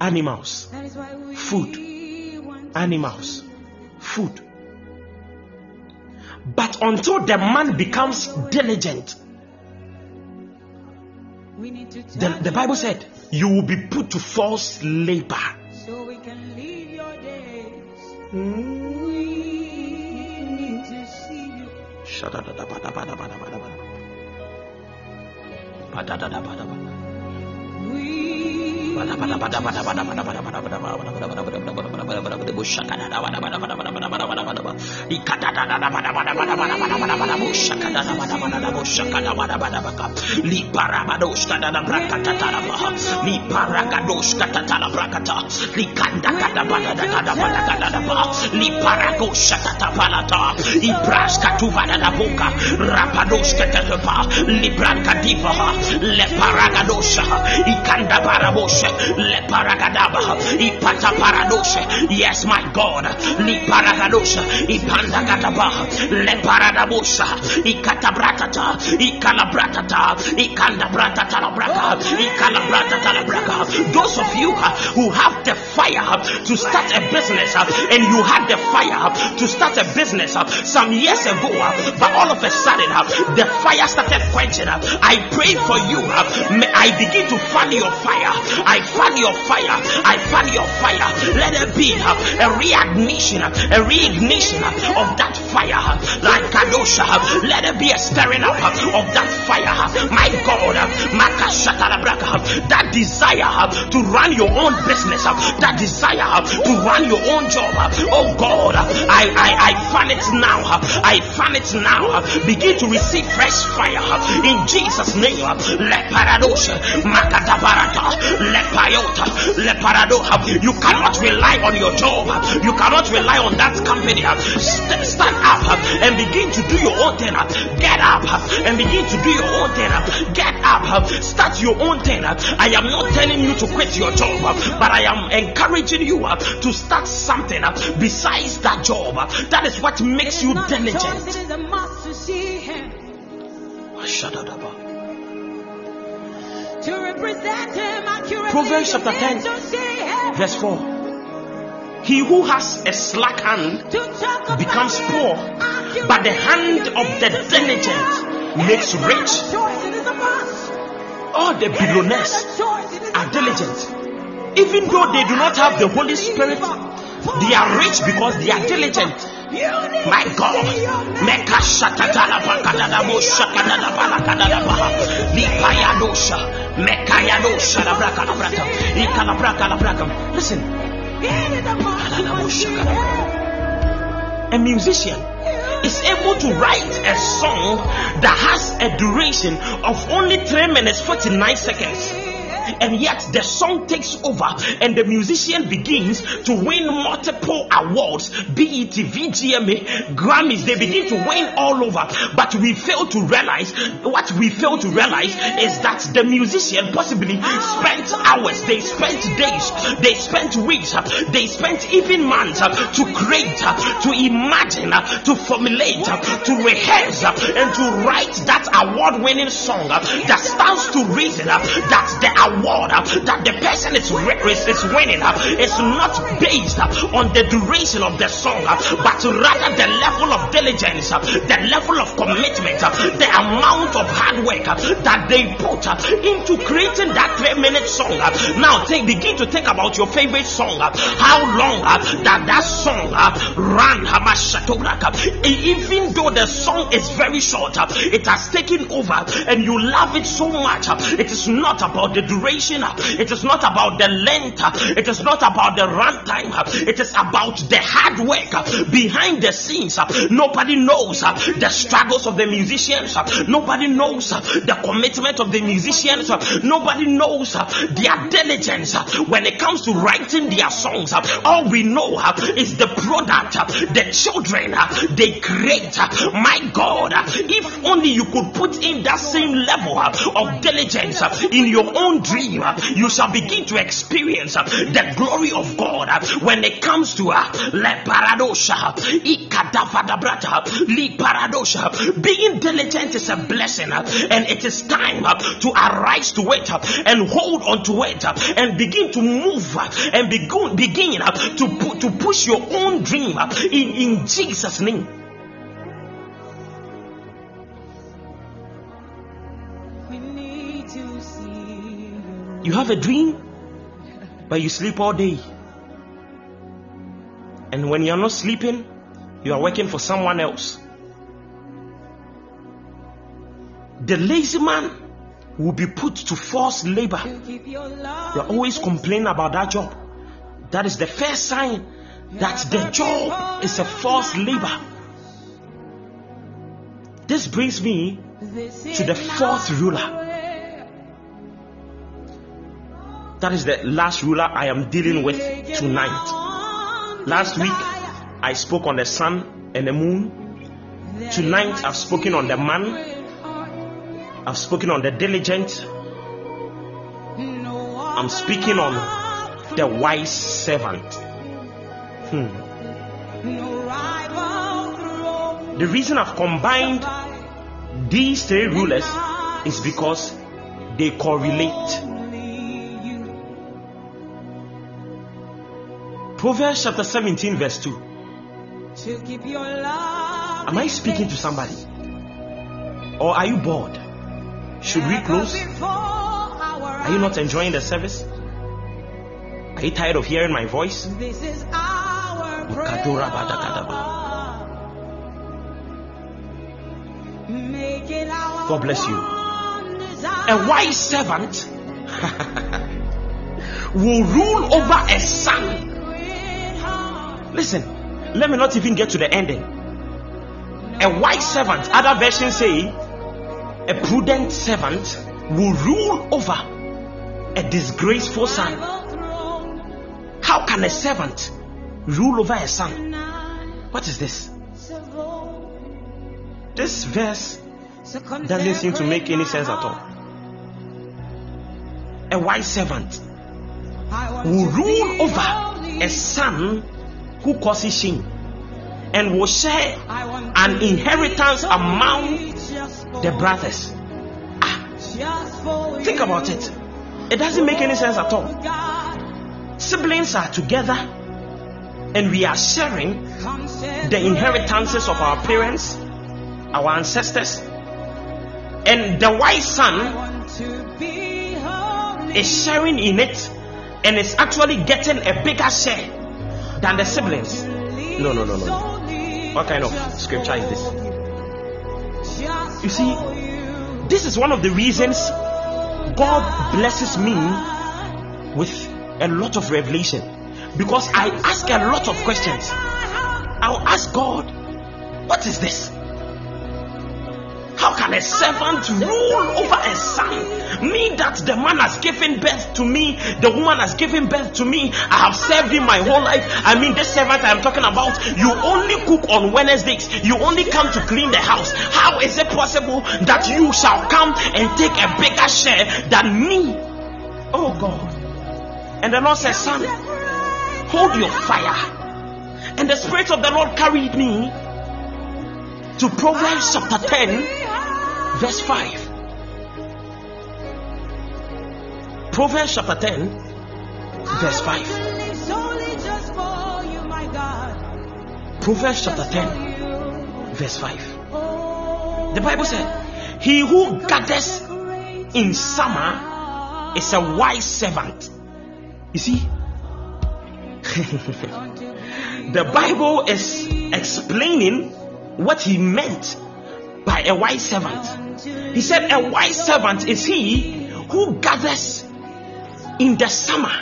animals, food, animals, food. But until the man becomes diligent, the, the Bible said, you will be put to forced labor. So we can your days. Mm. We Libranca diva, le paragadosha paradabosa. I katabratata. I kalabratata. I kanda bratata la braka. I kalabratata la braka. Those of you uh, who have the fire uh, to start a business uh, and you had the fire to start a business some years ago, but all of a sudden the fire started quenching. I pray for you. May I begin to fan your fire. I fan your fire. I fan your fire. Let there be a reignition, a reignition of that fire. Like Kadosha, let there be a stirring up of that fire. My God, that desire to run your own business, that desire to run your own job. Oh God, I, I, I fan it now. I fan it now. Begin to receive fresh fire in Jesus' name. Let Le paradosha, makadabarata, le You cannot rely on your job. You cannot rely on that company. Stand up and begin to do your own thing. Get up and begin to do your own thing. Get up, start your own thing. I am not telling you to quit your job, but I am encouraging you to start something besides that job. That is what makes you Not a choice, diligent. a must to see him. Shadadaba. To represent him accurately. Proverbs chapter 10, To see him. Verse 4. He who has a slack hand To talk about becomes poor, but the hand of the diligent makes It is not a rich. choice, it is a must. All the billionaires a choice, it is a are diligent. Even though they do not have the Holy Spirit, they are rich because they are diligent. My God, Meka shatatala pakadada bo shakadada balakadada baha. Lipayadosha, Mekayadosha la braka la braka. Ika la braka la braka. Listen, a musician is able to write a song that has a duration of only 3 minutes 49 seconds and yet the song takes over and the musician begins to win multiple awards BET, VGMA, Grammys they begin to win all over. But we fail to realize what we fail to realize is that the musician possibly spent hours they spent days they spent weeks they spent even months to create to imagine to formulate to rehearse and to write that award winning song that stands to reason that the award Uh, that the person is, is, winning uh, is not based uh, on the duration of the song but rather the level of diligence the level of commitment the amount of hard work that they put into creating that three minute song now begin to think about your favorite song how long that that song ran even though the song is very short it has taken over and you love it so much it is not about the duration it is not about the length. It is not about the runtime. It is about the hard work behind the scenes. Nobody knows the struggles of the musicians. Nobody knows the commitment of the musicians. Nobody knows their diligence when it comes to writing their songs. All we know is the product the children they create. My god if only you could put in that same level of diligence in your own dream Uh, you shall begin to experience uh, the glory of god uh, when it comes to le paradosha ikadavadabrata li being diligent is a blessing and it is time to arise to it and hold on to it and begin to move and begin to to push your own dream in Jesus name you. Have a dream, but you sleep all day. And when you're not sleeping, you are working for someone else. The lazy man will be put to forced labor. You're always complaining about that job. That is the first sign that the job is a forced labor. This brings me to the fourth ruler. That is the last ruler I am dealing with tonight. Last week I spoke on the sun and the moon. Tonight I've spoken on the man. I've spoken on the diligent. I'm speaking on the wise servant. Hmm. The reason I've combined these three rulers is because they correlate. Proverbs chapter 17, verse 2. Am I speaking to somebody? Or are you bored? Should we close? Are you not enjoying the service? Are you tired of hearing my voice? This is our. God God bless you. A wise servant will rule over a son. Listen, let me not even get to the ending. A wise servant, other versions say, a prudent servant will rule over a disgraceful son. How can a servant rule over a son? What is this? This verse doesn't seem to make any sense at all. A wise servant will rule over a son who causes shame and will share an inheritance among the brothers. Ah, think about it. It doesn't make any sense at all. Siblings are together and we are sharing the inheritances of our parents, our ancestors, and the wise son is sharing in it and is actually getting a bigger share than the siblings. No, no, no, no. What kind of scripture is this? You see, this is one of the reasons God blesses me with a lot of revelation because I ask a lot of questions. I'll ask God, what is this? How can a servant rule over a son? Me that the man has given birth to me, the woman has given birth to me. I have served him my whole life. I mean, this servant I am talking about, you only cook on Wednesdays. You only come to clean the house. How is it possible that you shall come and take a bigger share than me? Oh God. And the Lord says, Son, hold your fire. And the Spirit of the Lord carried me to Proverbs chapter 10, verse 5. Proverbs chapter 10, verse 5. Proverbs chapter 10, verse 5. The Bible said, He who gathers in summer is a wise servant. You see, the Bible is explaining what he meant by a wise servant. He said, A wise servant is he who gathers in the summer,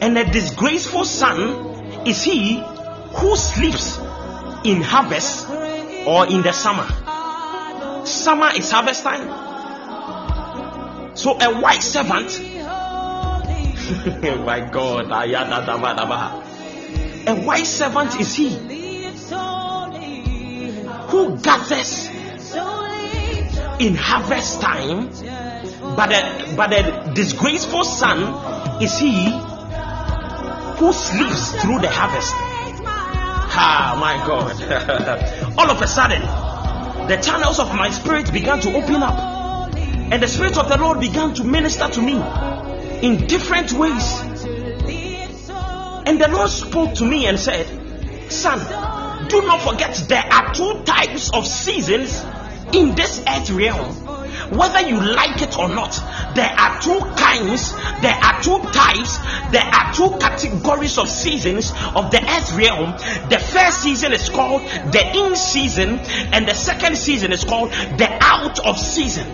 and a disgraceful son is he who sleeps in harvest or in the summer. Summer is harvest time. So, a wise servant, my God, a wise servant is he who gathers in harvest time, but a, but disgraceful son is he who sleeps through the harvest. Ah, my God. All of a sudden, the channels of my spirit began to open up, and the Spirit of the Lord began to minister to me in different ways. And the Lord spoke to me and said, Son, do not forget there are two types of seasons in this earth realm. Whether you like it or not, there are two kinds, there are two types, there are two categories of seasons of the earth realm. The first season is called the in season, and the second season is called the out of season.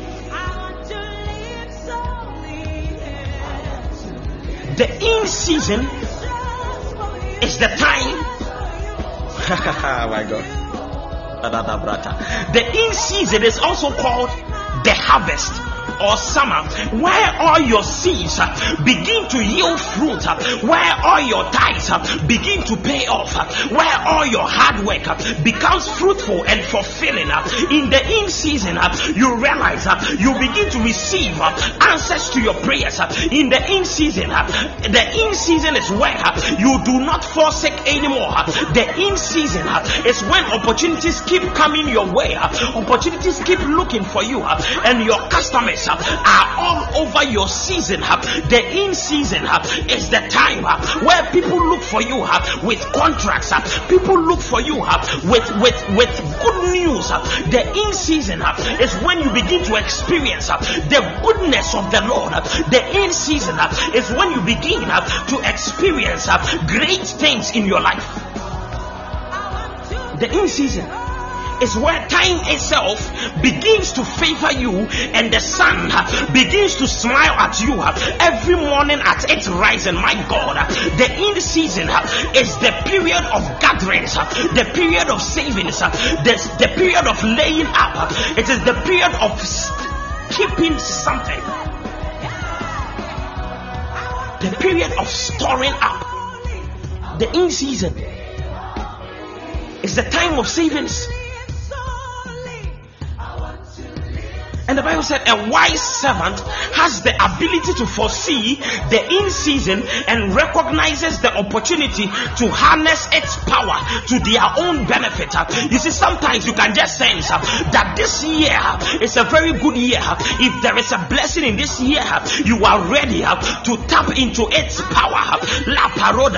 The in season is the time. my God. The in season is also called the harvest or summer where all your seeds uh, begin to yield fruit, uh, where all your tithes uh, begin to pay off, uh, where all your hard work uh, becomes fruitful and fulfilling. Uh, in the in season, you realize you begin to receive answers to your prayers. In the in season, the in season is where you do not forsake anymore. The in season is when opportunities keep coming your way, opportunities keep looking for you, and your customers Uh, are all over your season. Uh. The in season uh, is the time where people look for you with contracts. People look for you with with with good news. The in season is when you begin to experience the goodness of the Lord. The in season is when you begin to experience great things in your life. The in season is where time itself begins to favor you and the sun begins to smile at you every morning at its rising. My God, the in season is the period of gatherings, the period of savings, the, the period of laying up, it is the period of keeping something, the period of storing up. The in season is the time of savings And the Bible said a wise servant has the ability to foresee the in season and recognizes the opportunity to harness its power to their own benefit. You see, sometimes you can just sense that this year is a very good year. If there is a blessing in this year, you are ready to tap into its power.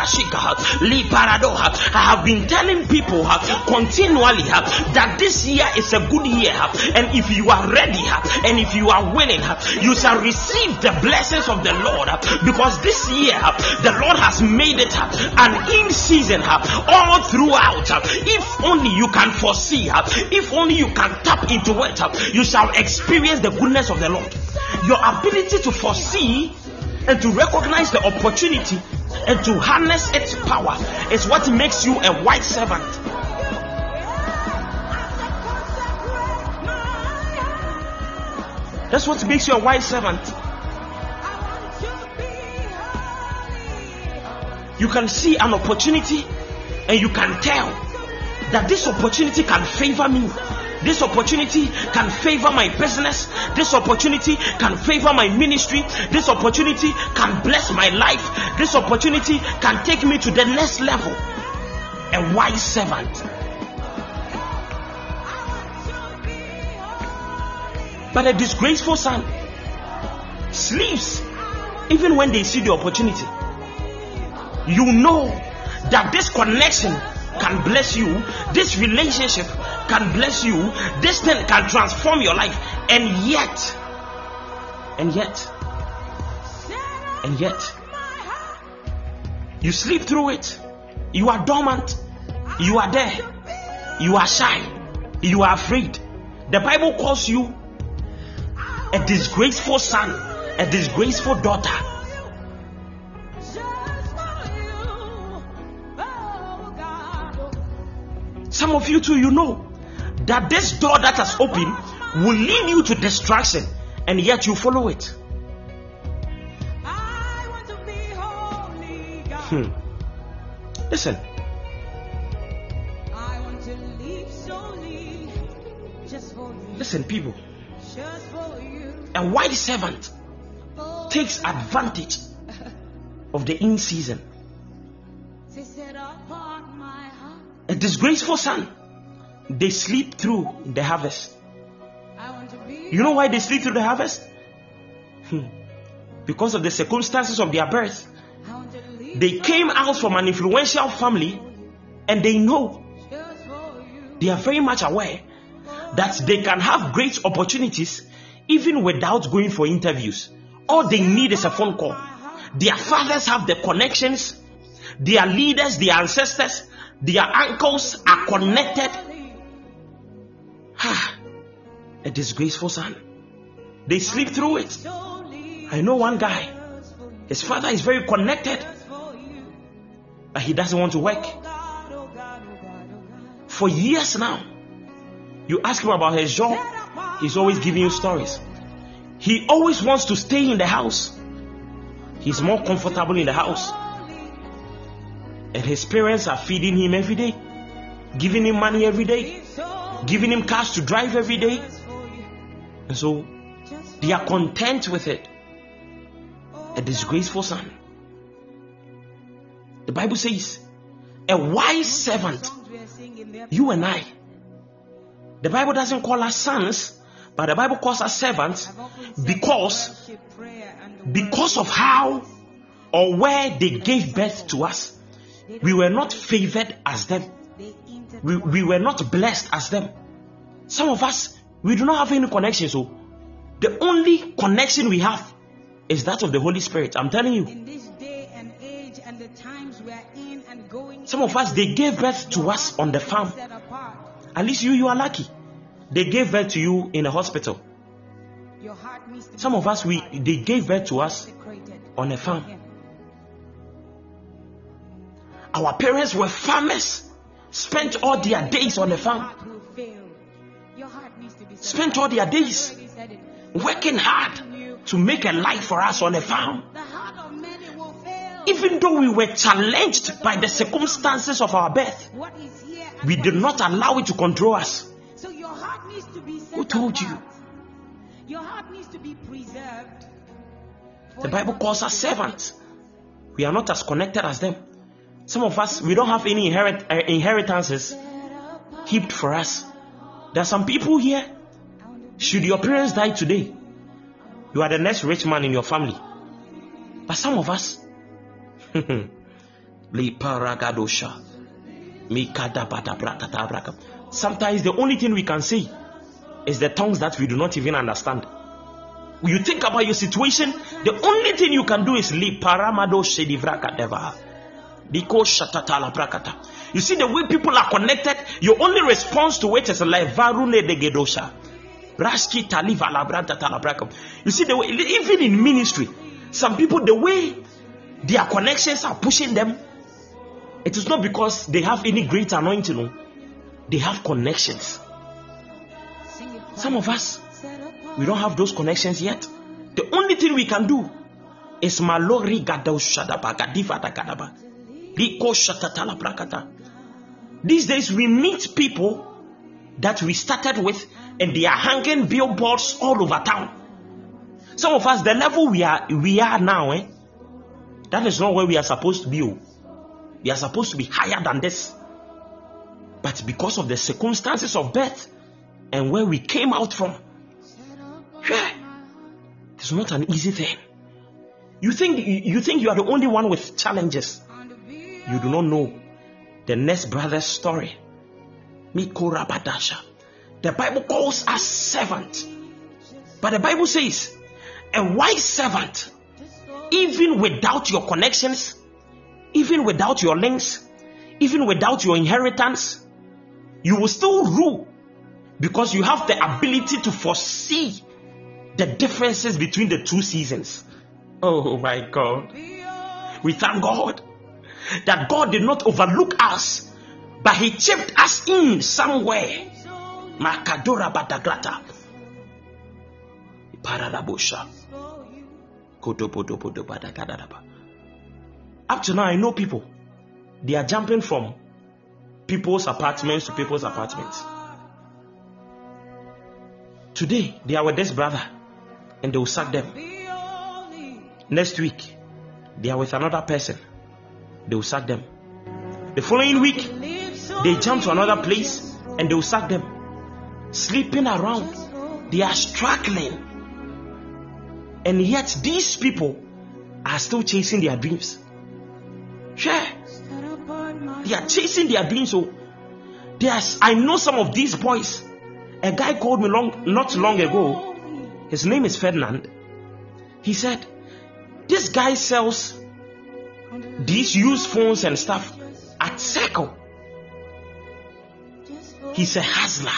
Shika, li parado. I have been telling people continually that this year is a good year, and if you are ready and if you are willing, you shall receive the blessings of the Lord because this year the Lord has made it an in season all throughout. If only you can foresee, if only you can tap into it, you shall experience the goodness of the Lord. Your ability to foresee and to recognize the opportunity and to harness its power is what makes you a white servant. That's what makes you a wise servant. You can see an opportunity and you can tell that this opportunity can favor me. This opportunity can favor my business. This opportunity can favor my ministry. This opportunity can bless my life. This opportunity can take me to the next level. A wise servant But a disgraceful son sleeps even when they see the opportunity. You know that this connection can bless you, this relationship can bless you, this thing can transform your life, and yet, and yet, and yet, you sleep through it. You are dormant, you are there, you are shy, you are afraid. The Bible calls you a disgraceful son, a disgraceful daughter. Some of you too, you know that this door that has opened will lead you to destruction, and yet you follow it. Hmm. Listen. Listen, people a white servant takes advantage of the in season. A disgraceful son, they sleep through the harvest. You know why they sleep through the harvest? Hmm. because of the circumstances of their birth. They came out from an influential family and they know, they are very much aware that they can have great opportunities even without going for interviews. All they need is a phone call. Their fathers have the connections, their leaders, their ancestors, their uncles are connected. Ah, a disgraceful son. They sleep through it. I know one guy. His father is very connected, but he doesn't want to work. For years now, you ask him about his job, he's always giving you stories. He always wants to stay in the house. He's more comfortable in the house. And his parents are feeding him every day, giving him money every day, giving him cash to drive every day. And so they are content with it. A disgraceful son. The Bible says, a wise servant, you and I. The Bible doesn't call us sons, but the Bible calls us servants because because of how or where they gave birth to us. We were not favored as them. We, we were not blessed as them. Some of us, we do not have any connection. So the only connection we have is that of the Holy Spirit. I'm telling you. In this day and age and the times we are in and going Some of us, they gave birth to us on the farm. At least you, you are lucky. They gave birth to you in a hospital. Your heart needs to be Some of us, we they gave birth to us on a farm. Our parents were farmers, spent all their days on the farm, Heart will fail. Your heart needs to be set spent all their days apart. He said it. working hard to make a life for us on the farm. The heart of many will fail. Even though we were challenged by the circumstances of our birth, what is here and we did not allow it to control us. Who told you? Your heart needs to be preserved. The Bible calls us servants. We are not as connected as them. Some of us, we don't have any inherit, uh, inheritances heaped for us. There are some people here, should your parents die today, you are the next rich man in your family. But some of us, sometimes the only thing we can say is the tongues that we do not even understand. When you think about your situation, the only thing you can do is leave. paramado shedivrakadeva. Biko shatatala brakata. You see the way people are connected, your only response to it is like varune de gedosha. Braski taliva labranta talabrakam. You see the way, even in ministry, some people the way their connections are pushing them, it is not because they have any great anointing, they have connections. Some of us, we don't have those connections yet. The only thing we can do is malori gadao shadaba gadiva da gadaba. These days we meet people that we started with and they are hanging billboards all over town. Some of us, the level we are we are now, eh, that is not where we are supposed to be. oh. We are supposed to be higher than this. But because of the circumstances of birth and where we came out from, yeah, it's not an easy thing. You think you think you are the only one with challenges. You do not know the next brother's story. The Bible calls us servant. But the Bible says, a wise servant, even without your connections, even without your links, even without your inheritance, you will still rule because you have the ability to foresee the differences between the two seasons. Oh my God. We thank God that God did not overlook us, but He chipped us in somewhere. Makadora Badagadadaba. Up to now, I know people. They are jumping from people's apartments to people's apartments. Today, they are with this brother and they will sack them. Next week, they are with another person. They will sack them. The following week, they jump to another place and they will sack them. Sleeping around, they are struggling. And yet, these people are still chasing their dreams. Sure, they are chasing their dreams. So, there's, I know some of these boys. A guy called me long, not long ago. His name is Ferdinand. He said, This guy sells these used phones and stuff at Circle. He's a hustler.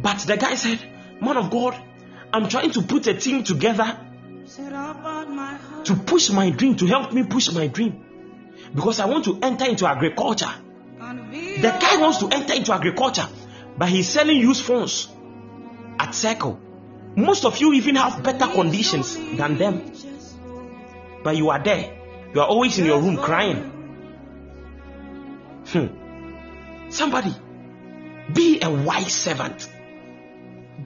But the guy said, Man of God, I'm trying to put a team together to push my dream, to help me push my dream. Because I want to enter into agriculture. The guy wants to enter into agriculture, but he's selling used phones at Circle. Most of you even have better conditions than them, but you are there. You are always in your room crying. Hmm. Somebody, be a wise servant.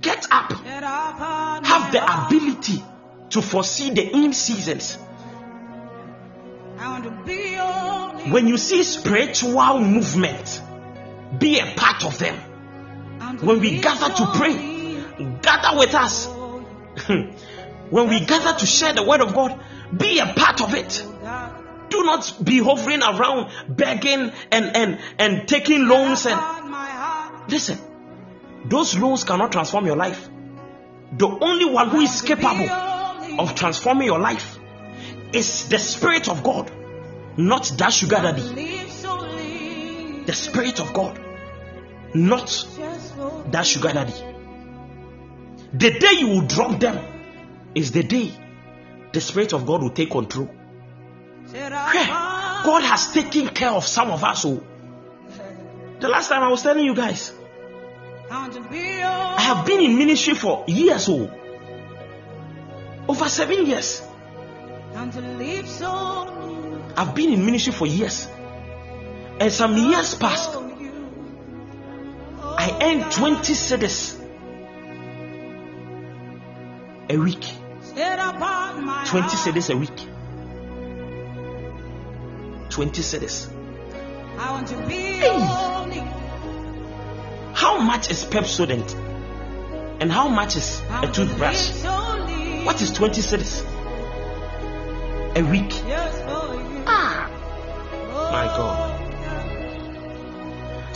Get up. Have the ability to foresee the in seasons. I want to be only. When you see spiritual movement, be a part of them. I want to when we gather to pray, gather with us. when we gather to share the word of God, be a part of it. Do not be hovering around begging and and and taking loans and Upon my heart. listen. Those loans cannot transform your life. The only one who is capable of transforming your life is the spirit of God, not that sugar daddy. The spirit of God, not that sugar daddy. The day you will drop them is the day the spirit of God will take control. God has taken care of some of us. Oh, the last time I was telling you guys, I have been in ministry for years. Oh, over seven years. I've been in ministry for years, and some years passed. I earned 20 cedis a week. 20 cedis a week. 20 cedis. Hey. How much is Pepsodent? And how much is a toothbrush? What is 20 cedis? A week. Ah. My God.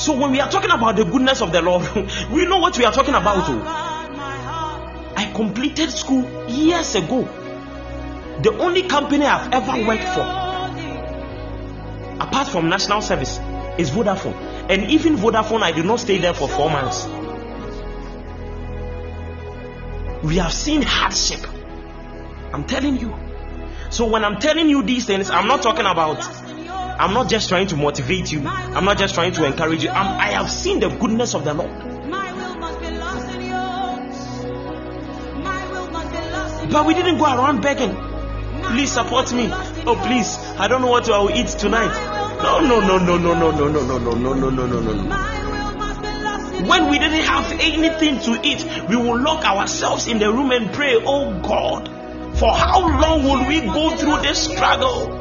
So when we are talking about the goodness of the Lord, we know what we are talking about. oh. I completed school years ago. The only company I've ever worked for, apart from national service, is Vodafone. And even Vodafone, I did not stay there for four months. We have seen hardship. I'm telling you. So when I'm telling you these things, I'm not talking about I'm not just trying to motivate you. I'm not just trying to encourage you. I'm, I have seen the goodness of the Lord. My will must be lost in yours. My will must be lost in But we didn't go around begging. Please support me. Oh, please. I don't know what I will eat tonight. No, no, no, no, no, no, no, no, no, no, no, no, no, no, no, no. My will must be lost in When we didn't have anything to eat, we will lock ourselves in the room and pray, Oh God, for how long will we go through this struggle?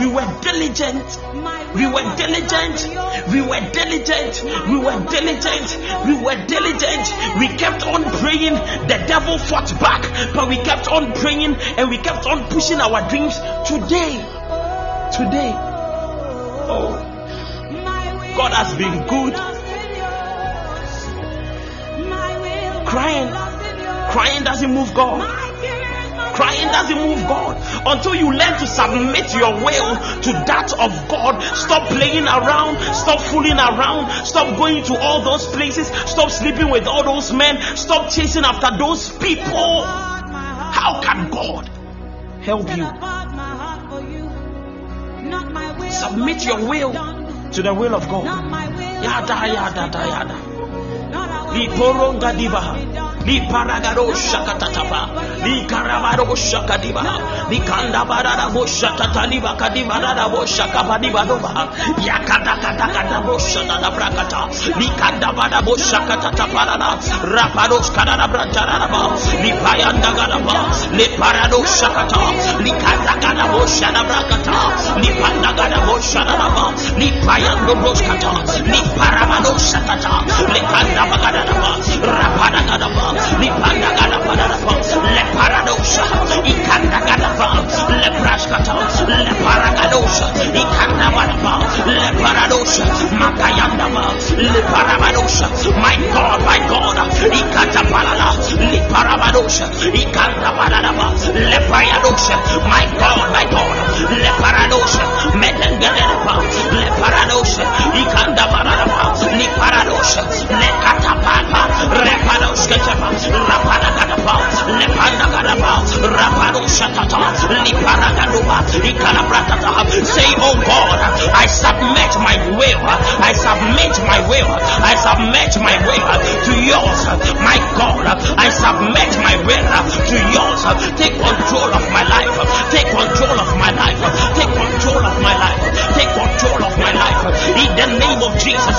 We were diligent. We were must be lost diligent. We were diligent. We were diligent. We were diligent. We kept on praying. The devil fought back, but we kept on praying and we kept on pushing our dreams. Today, today, oh, God has been good. lost in yours. My will must Crying. be lost in yours. crying doesn't move God. Crying doesn't move. God until you learn to submit your will to that of God. Stop playing around, stop fooling around, stop going to all those places, stop sleeping with all those men, stop chasing after those people. How can God help you? Submit your will to the will of God. Yada yada yada. Our Li paragado shakatatapa. Li karabado shakadiba. Li kandabarada boshatataliba kadibarada boshakabadiba doba. Yakata kata kata boshadada brakata. Li kandabada boshakatataparada. Rapados kadada brantaraba. Li payandagadaba. Li parado shakata. Li kandagada boshadabrakata. Li pandagada boshadaba. Li payando boshkata. Li parabado shakata. Li kandabagada ba. Rapada gada ba. Le paradosha. Ikanda gada ba. Le praskata. Le paragadosha. Ikanda bada ba. Le paradosha. Makayanda ba. Le paradosha. My God, my God. Ikata parada. Le paradosha. Ikanda bada ba. Le paradosha. My God, my God. Le paradosha. Medengere ba. Le paradosha. Ikanda bada ba. Le paradosha. Le katapapa. Repado Sketapa, Rapanagadapa, Lepanagadapa, Rapado Shatata, Liparagaduba, Ikalabratata. Say, Oh God, I submit my will, I submit my will, I submit my will to yours, my God, I submit my will to yours. Take control of my life, take control of my life, take control of my life, take control of my life. In the name of Jesus,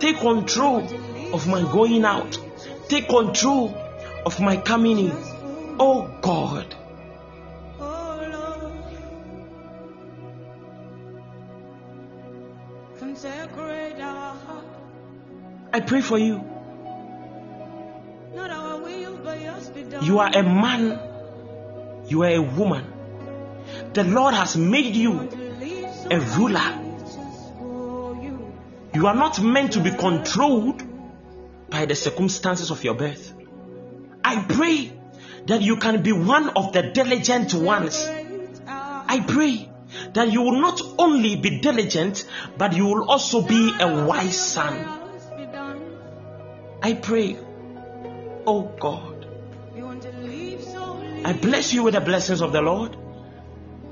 Take control of my going out. Take control of my coming in. Oh God. I pray for you. You are a man. You are a woman. The Lord has made you a ruler. You are not meant to be controlled by the circumstances of your birth. I pray that you can be one of the diligent ones. I pray that you will not only be diligent, but you will also be a wise son. I pray, oh God, I bless you with the blessings of the Lord,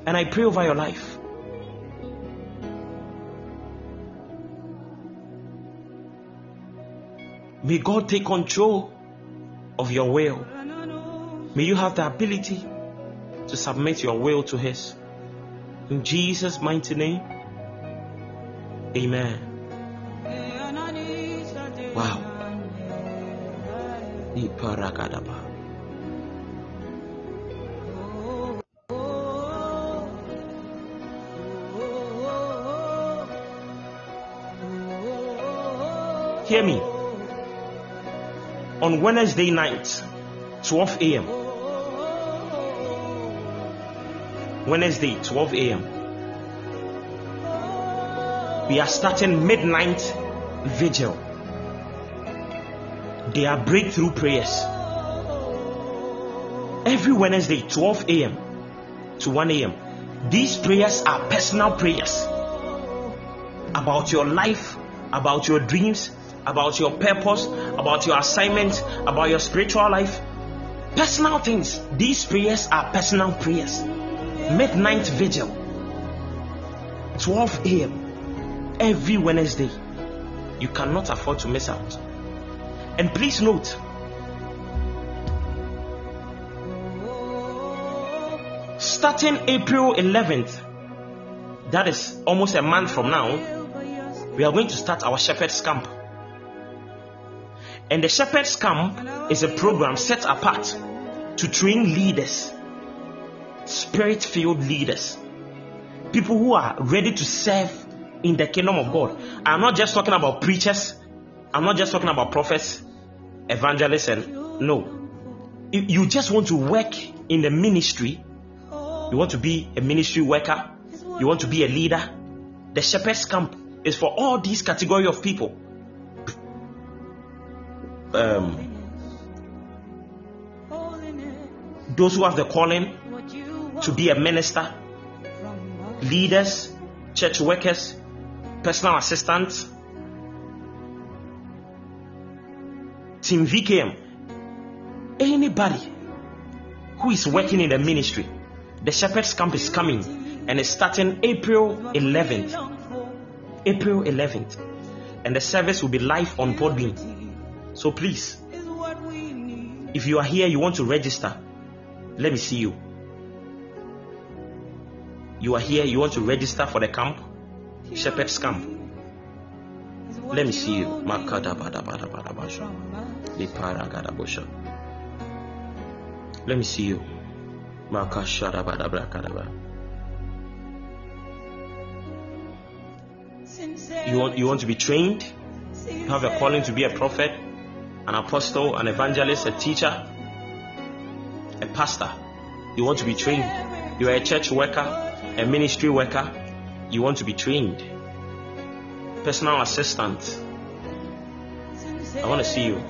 and I pray over your life. May God take control of your will. May you have the ability to submit your will to His. In Jesus' mighty name, Amen. Wow. Hear me. On Wednesday night, 12 a.m. Wednesday, 12 a.m. We are starting midnight vigil. They are breakthrough prayers. Every Wednesday, 12 a.m. to 1 a.m. These prayers are personal prayers about your life, about your dreams, about your purpose, about your assignment, about your spiritual life. Personal things. These prayers are personal prayers. Midnight vigil, 12 a.m. every Wednesday. You cannot afford to miss out. And please note, starting April 11th, that is almost a month from now, we are going to start our Shepherd's Camp. And the Shepherd's Camp is a program set apart to train leaders, spirit filled leaders, people who are ready to serve in the kingdom of God. I'm not just talking about preachers, I'm not just talking about prophets, evangelists, and no. If you just want to work in the ministry, you want to be a ministry worker, you want to be a leader, the Shepherd's Camp is for all these category of people. Um, those who have the calling to be a minister, leaders, church workers, personal assistants, team VKM, anybody who is working in the ministry, the Shepherd's Camp is coming and it's starting April 11th. April 11th. And the service will be live on Podbean. So please, if you are here, you want to register, let me see you. You are here, you want to register for the camp, Shepherd's Camp. Let me see you. Let me see you. You want, you want to be trained? You have a calling to be a prophet, an apostle, an evangelist, a teacher, a pastor. You want to be trained. You are a church worker, a ministry worker. You want to be trained. Personal assistant. I want to see you.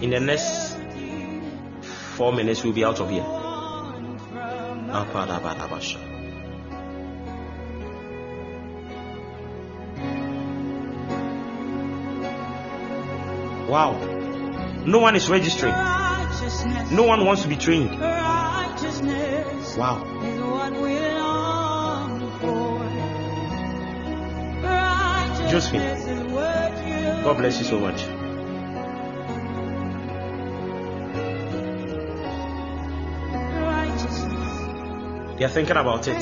In the next four minutes, we'll be out of here. Wow. No one is registering. No one wants to be trained. Wow. is what we long for. Righteousness Josephine. is what you God bless you so much. They are thinking about it.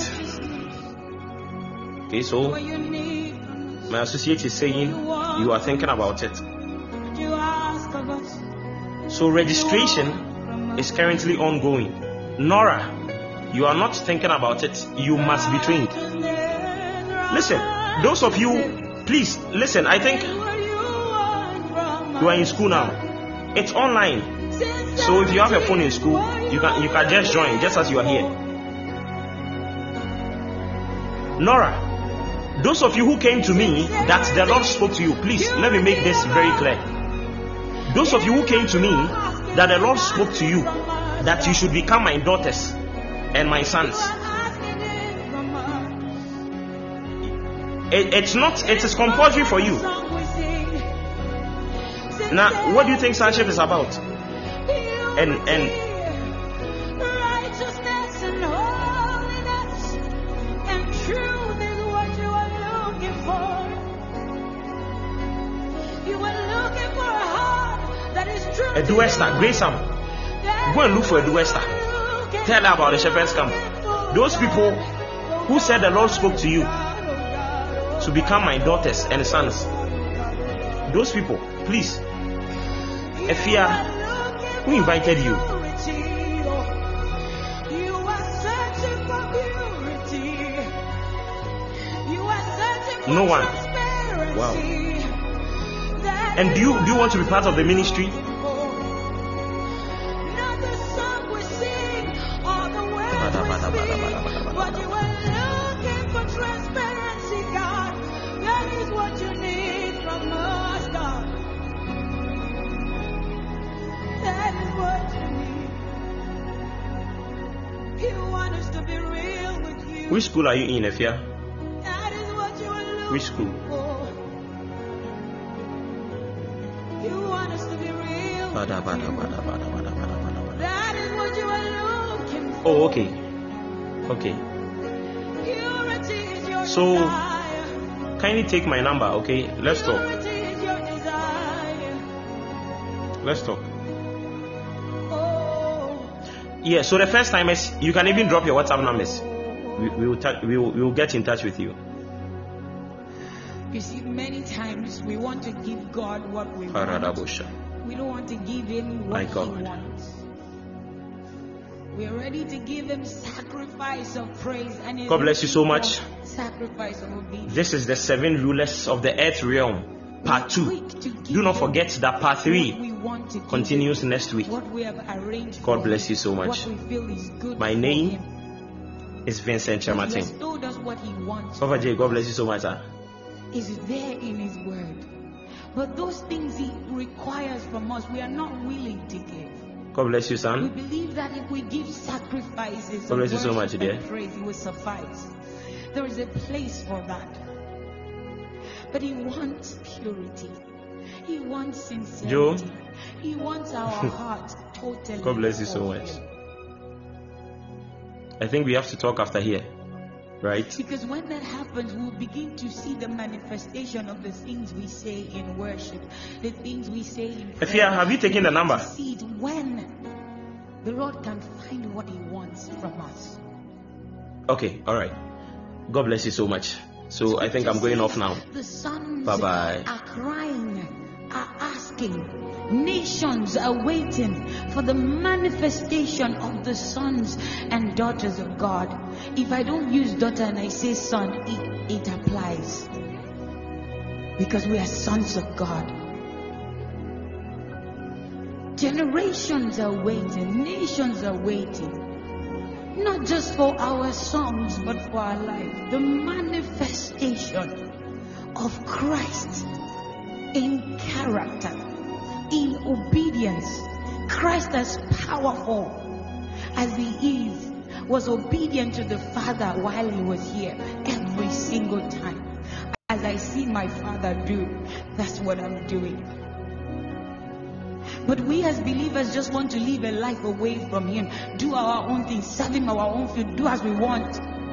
Okay, so What you need from us. my associate is saying you are thinking about it. So registration is currently ongoing. Nora, you are not thinking about it. You must be trained. Listen, those of you, please listen. I think you are in school now. It's online. So if you have your phone in school, you can you can just join just as you are here. Nora, those of you who came to me that the Lord spoke to you, please let me make this very clear. Those of you who came to me that the Lord spoke to you that you should become my daughters and my sons. It, it's not it is compulsory for you. Now, what do you think sonship is about? and and- A to Esther. Grace Sam, That go and look for a is Esther. what you're looking Tell her about the shepherd's camp. Those people who said the Lord spoke to you to become my daughters and sons. Those people, please. Efia, who invited you? You are searching for. You are searching for No one. Wow. And do you do you want to be part of the ministry? Which school are you in, Efia? That is what you are Which school? for. You want us to be real. with Bada, bada, bada, bada, bada, bada, bada, bada. That is what you are looking for. Oh, okay. Okay. Purity is your So- Kindly take my number, okay? Let's talk. Purity is your desire. Let's talk. Oh. Yeah, so the first time is you can even drop your WhatsApp numbers. We, we will we will, we will get in touch with you. You see, many times we want to give God what we want. We don't want to give Him My what He God. wants. We're ready to give Him sacrifice of praise and God bless you so much. Sacrifice of obedience. This is the seven rulers of the earth realm, part two. Quick to give Do not forget that part three we want to give continues next week. We. God bless you so much. What we feel is good My name It's Vincent Kyeremateng. told us what He wants. Papa J, God bless you so much. ah. is there in His Word. But those things He requires from us, we are not willing to give. God bless you, son. We believe that if we give sacrifices, God bless you so much, dear. praise, it will suffice. There is a place for that. But He wants purity. He wants sincerity. Joe? He wants our heart totally. God bless you so much. I think we have to talk after here, right? Because when that happens, we'll begin to see the manifestation of the things we say in worship, the things we say in prayer. Have you taken the number? See it when the Lord can find what He wants from us. Okay, all right. God bless you so much. So I think I'm going off now. The sons Bye-bye. are crying, are Nations are waiting for the manifestation of the sons and daughters of God. If I don't use daughter and I say son, it, it applies. Because we are sons of God. Generations are waiting, nations are waiting. Not just for our songs, but for our life. The manifestation of Christ in character, in obedience. Christ as powerful as he is was obedient to the Father while he was here every single time. As I see my Father do, that's what I'm doing. But we as believers just want to live a life away from Him, do our own thing, serve Him our own field, do as we want.